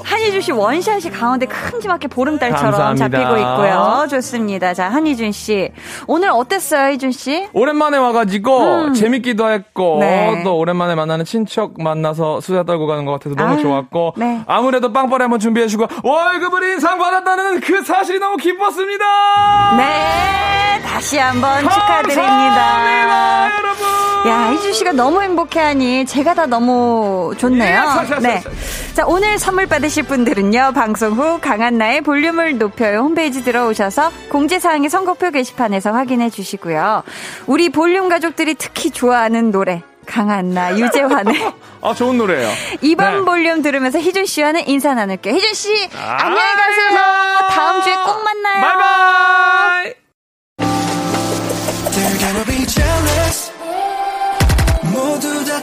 한희준 씨 원샷이 가운데 큼지막하게 보름달처럼 감사합니다. 잡히고 있고요. 좋습니다. 자, 한희준 씨. 오늘 어땠어요, 희준 씨? 오랜만에 와가지고 재밌기도 했고 음. 네. 또 오랜만에 만나는 친척 만나서 수다 떨고 가는 것 같아서 너무 아, 좋았고 네. 아무래도 빵빠레 한번 준비해주고 월급을 인상 받았다는 그 사실이 너무 기뻤습니다. 네, 다시 한번 축하드립니다. 야, 희준 씨가 너무 행복해하니 제가 다 너무 좋네요. 예, 네. 사. 자, 오늘 선물 받으실 분들은요, 방송 후 강한나의 볼륨을 높여요 홈페이지 들어오셔서 공지사항의 선곡표 게시판에서 확인해 주시고요. 우리 볼륨 가족들이 특히 좋아하는 노래, 강한나, 유재환의 아 좋은 노래예요. 이번 네. 볼륨 들으면서 희준 씨와는 인사 나눌게요. 희준 씨, 아, 안녕히 가세요. 다음 주에 꼭 만나요. 바이바이.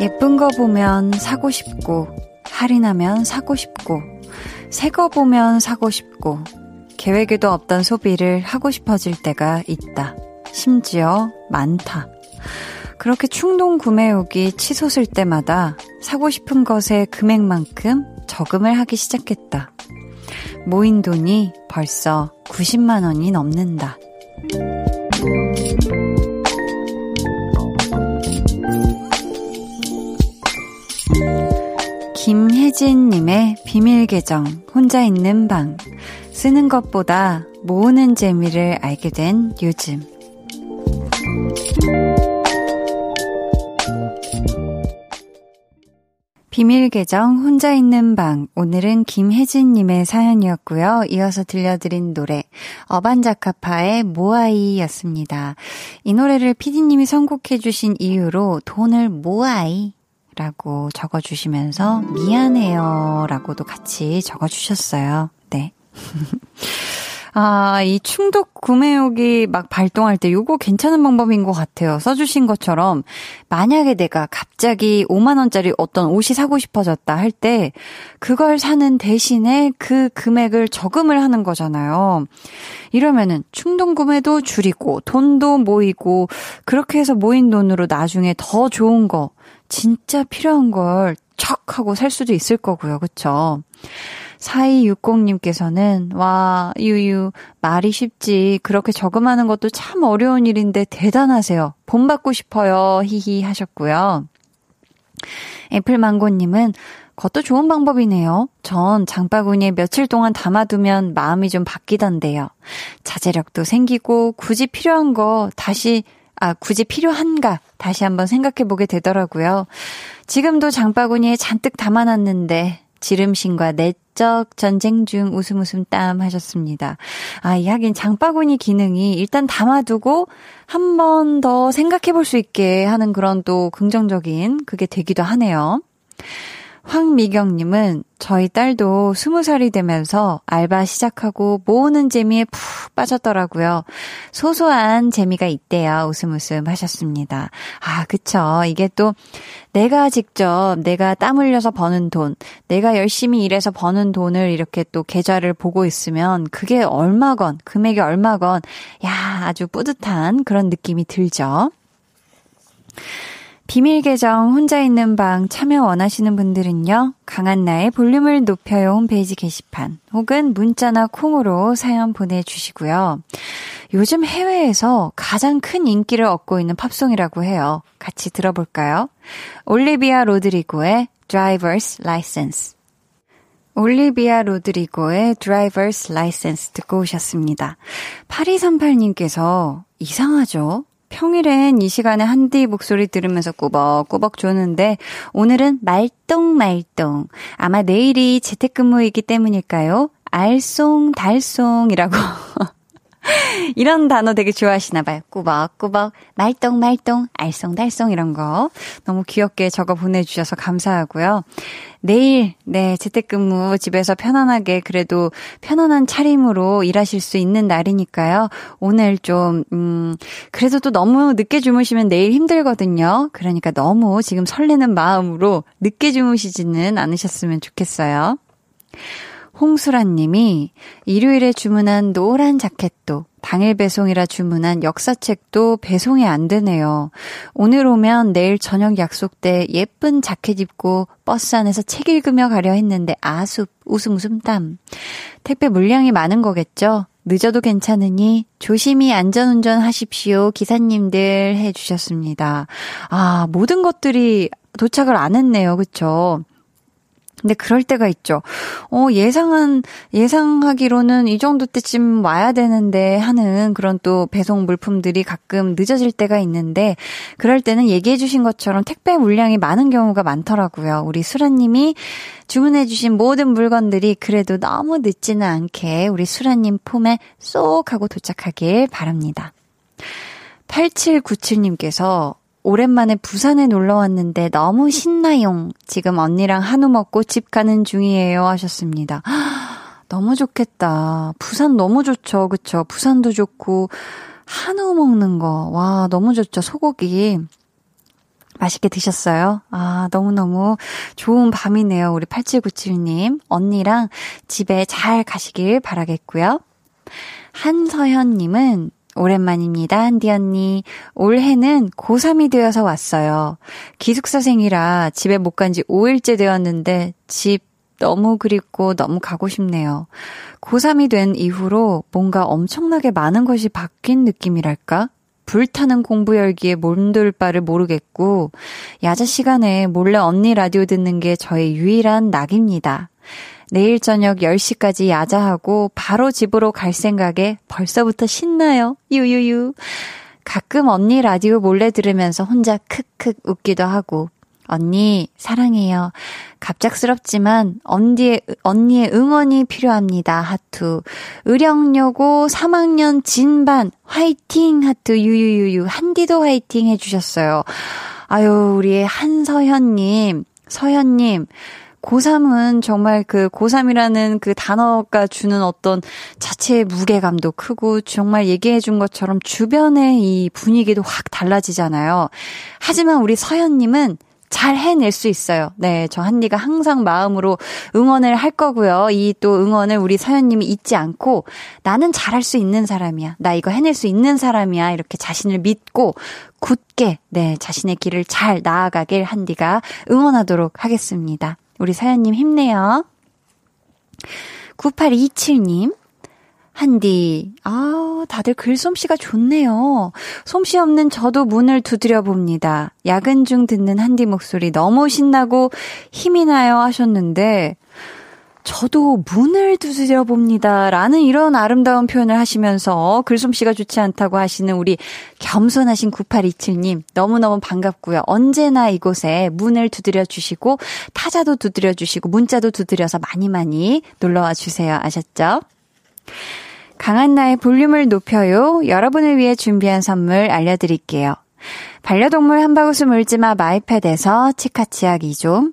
예쁜 거 보면 사고 싶고, 할인하면 사고 싶고, 새 거 보면 사고 싶고, 계획에도 없던 소비를 하고 싶어질 때가 있다. 심지어 많다. 그렇게 충동 구매욕이 치솟을 때마다 사고 싶은 것의 금액만큼 저금을 하기 시작했다. 모인 돈이 벌써 90만 원이 넘는다. 김혜진님의 비밀 계정, 혼자 있는 방. 쓰는 것보다 모으는 재미를 알게 된 요즘. 비밀 계정 혼자 있는 방 오늘은 김혜진 님의 사연이었고요. 이어서 들려드린 노래 어반자카파의 모아이였습니다. 이 노래를 피디 님이 선곡해 주신 이유로 돈을 모아이 라고 적어 주시면서 미안해요 라고도 같이 적어 주셨어요. 네. 아, 이 충독 구매욕이 막 발동할 때 요거 괜찮은 방법인 것 같아요. 써주신 것처럼 만약에 내가 갑자기 5만 원짜리 어떤 옷이 사고 싶어졌다 할 때 그걸 사는 대신에 그 금액을 저금을 하는 거잖아요. 이러면은 충동 구매도 줄이고 돈도 모이고 그렇게 해서 모인 돈으로 나중에 더 좋은 거 진짜 필요한 걸 척 하고 살 수도 있을 거고요. 그쵸? 4260님께서는, 와, 유유, 말이 쉽지. 그렇게 저금하는 것도 참 어려운 일인데 대단하세요. 본 받고 싶어요. 히히 하셨고요. 애플망고님은, 그것도 좋은 방법이네요. 전 장바구니에 며칠 동안 담아두면 마음이 좀 바뀌던데요. 자제력도 생기고, 굳이 필요한 거 다시 아, 굳이 필요한가 다시 한번 생각해 보게 되더라고요. 지금도 장바구니에 잔뜩 담아놨는데 지름신과 내적 전쟁 중 웃음 웃음 땀 하셨습니다. 아, 이 하긴 장바구니 기능이 일단 담아두고 한 번 더 생각해 볼 수 있게 하는 그런 또 긍정적인 그게 되기도 하네요. 황미경님은 저희 딸도 스무 살이 되면서 알바 시작하고 모으는 재미에 푹 빠졌더라고요. 소소한 재미가 있대요. 웃음 웃음 하셨습니다. 아, 그쵸. 이게 또 내가 직접 내가 땀 흘려서 버는 돈, 내가 열심히 일해서 버는 돈을 이렇게 또 계좌를 보고 있으면 그게 얼마건, 금액이 얼마건, 야, 아주 뿌듯한 그런 느낌이 들죠. 비밀 계정 혼자 있는 방 참여 원하시는 분들은요. 강한나의 볼륨을 높여요 홈페이지 게시판 혹은 문자나 콩으로 사연 보내주시고요. 요즘 해외에서 가장 큰 인기를 얻고 있는 팝송이라고 해요. 같이 들어볼까요? 올리비아 로드리고의 Driver's License 올리비아 로드리고의 Driver's License 듣고 오셨습니다. 8238님께서 이상하죠? 평일엔 이 시간에 한디 목소리 들으면서 꾸벅꾸벅 조는데 오늘은 말똥말똥. 아마 내일이 재택근무이기 때문일까요? 알쏭달쏭이라고. 이런 단어 되게 좋아하시나 봐요. 꾸벅꾸벅, 말똥말똥, 알쏭달쏭 이런 거 너무 귀엽게 적어 보내주셔서 감사하고요. 내일, 네, 재택근무 집에서 편안하게 그래도 편안한 차림으로 일하실 수 있는 날이니까요. 오늘 좀, 음, 그래도 또 너무 늦게 주무시면 내일 힘들거든요. 그러니까 너무 지금 설레는 마음으로 늦게 주무시지는 않으셨으면 좋겠어요. 홍수란 님이 일요일에 주문한 노란 자켓도 당일 배송이라 주문한 역사책도 배송이 안 되네요. 오늘 오면 내일 저녁 약속 때 예쁜 자켓 입고 버스 안에서 책 읽으며 가려 했는데 아숲 웃음 웃음 땀. 택배 물량이 많은 거겠죠? 늦어도 괜찮으니 조심히 안전운전 하십시오. 기사님들 해주셨습니다. 아, 모든 것들이 도착을 안 했네요. 그쵸? 근데 그럴 때가 있죠. 어, 예상한, 예상하기로는 이 정도 때쯤 와야 되는데 하는 그런 또 배송 물품들이 가끔 늦어질 때가 있는데, 그럴 때는 얘기해주신 것처럼 택배 물량이 많은 경우가 많더라고요. 우리 수라님이 주문해주신 모든 물건들이 그래도 너무 늦지는 않게 우리 수라님 폼에 쏙 하고 도착하길 바랍니다. 8797님께서 오랜만에 부산에 놀러 왔는데 너무 신나용. 지금 언니랑 한우 먹고 집 가는 중이에요 하셨습니다. 너무 좋겠다. 부산 너무 좋죠. 그쵸? 부산도 좋고 한우 먹는 거. 와, 너무 좋죠. 소고기. 맛있게 드셨어요? 아, 너무너무 좋은 밤이네요. 우리 8797님. 언니랑 집에 잘 가시길 바라겠고요. 한서현님은 오랜만입니다, 한디 언니. 올해는 고3이 되어서 왔어요. 기숙사생이라 집에 못 간 지 5일째 되었는데 집 너무 그립고 너무 가고 싶네요. 고3이 된 이후로 뭔가 엄청나게 많은 것이 바뀐 느낌이랄까? 불타는 공부 열기에 몸둘 바를 모르겠고, 야자 시간에 몰래 언니 라디오 듣는 게 저의 유일한 낙입니다. 내일 저녁 10시까지 야자하고 바로 집으로 갈 생각에 벌써부터 신나요. 유유유. 가끔 언니 라디오 몰래 들으면서 혼자 크크 웃기도 하고, 언니, 사랑해요. 갑작스럽지만, 언니의, 언니의 응원이 필요합니다. 하투. 의령여고 3학년 진반, 화이팅! 하투, 유유유유. 한디도 화이팅 해주셨어요. 아유, 우리 한서현님, 서현님. 고3은 정말 그 고3이라는 그 단어가 주는 어떤 자체의 무게감도 크고 정말 얘기해 준 것처럼 주변의 이 분위기도 확 달라지잖아요. 하지만 우리 서현님은 잘 해낼 수 있어요. 네, 저 한디가 항상 마음으로 응원을 할 거고요. 이 또 응원을 우리 서현님이 잊지 않고 나는 잘할 수 있는 사람이야. 나 이거 해낼 수 있는 사람이야. 이렇게 자신을 믿고 굳게 네 자신의 길을 잘 나아가길 한디가 응원하도록 하겠습니다. 우리 서현님 힘내요. 9827님. 한디, 아, 다들 글솜씨가 좋네요. 솜씨 없는 저도 문을 두드려 봅니다. 야근 중 듣는 한디 목소리 너무 신나고 힘이 나요 하셨는데, 저도 문을 두드려 봅니다. 라는 이런 아름다운 표현을 하시면서 글솜씨가 좋지 않다고 하시는 우리 겸손하신 9827님 너무너무 반갑고요. 언제나 이곳에 문을 두드려 주시고 타자도 두드려 주시고 문자도 두드려서 많이 많이 놀러와 주세요. 아셨죠? 강한 나의 볼륨을 높여요. 여러분을 위해 준비한 선물 알려드릴게요. 반려동물 한바구스 물지마 마이패드에서 치카치약 2종,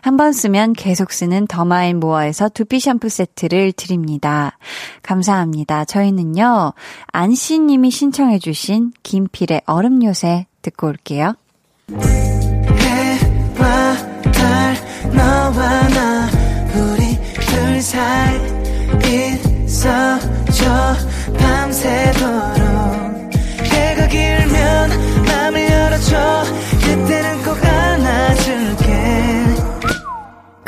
한 번 쓰면 계속 쓰는 더마인 모어에서 두피 샴푸 세트를 드립니다. 감사합니다. 저희는요, 안씨님이 신청해주신 김필의 얼음 요새 듣고 올게요. 해와 달 너와 나 우리 둘 사이 있어줘 밤새도록 해가 길면 맘을 열어줘 그때는 꼭 안아줄게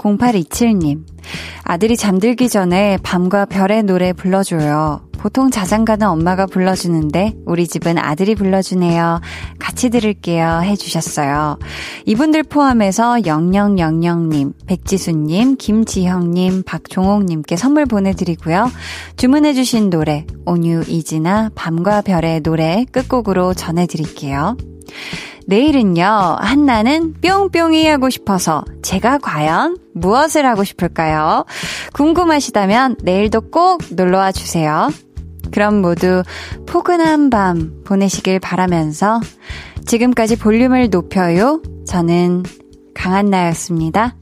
0827님. 아들이 잠들기 전에 밤과 별의 노래 불러줘요. 보통 자장가는 엄마가 불러주는데 우리 집은 아들이 불러주네요. 같이 들을게요. 해주셨어요. 이분들 포함해서 영영영영님, 백지수님, 김지형님, 박종옥님께 선물 보내드리고요. 주문해주신 노래 온유 이지나 밤과 별의 노래 끝곡으로 전해드릴게요. 내일은요, 한나는 뿅뿅이 하고 싶어서 제가 과연 무엇을 하고 싶을까요? 궁금하시다면 내일도 꼭 놀러와 주세요. 그럼 모두 포근한 밤 보내시길 바라면서 지금까지 볼륨을 높여요. 저는 강한나였습니다.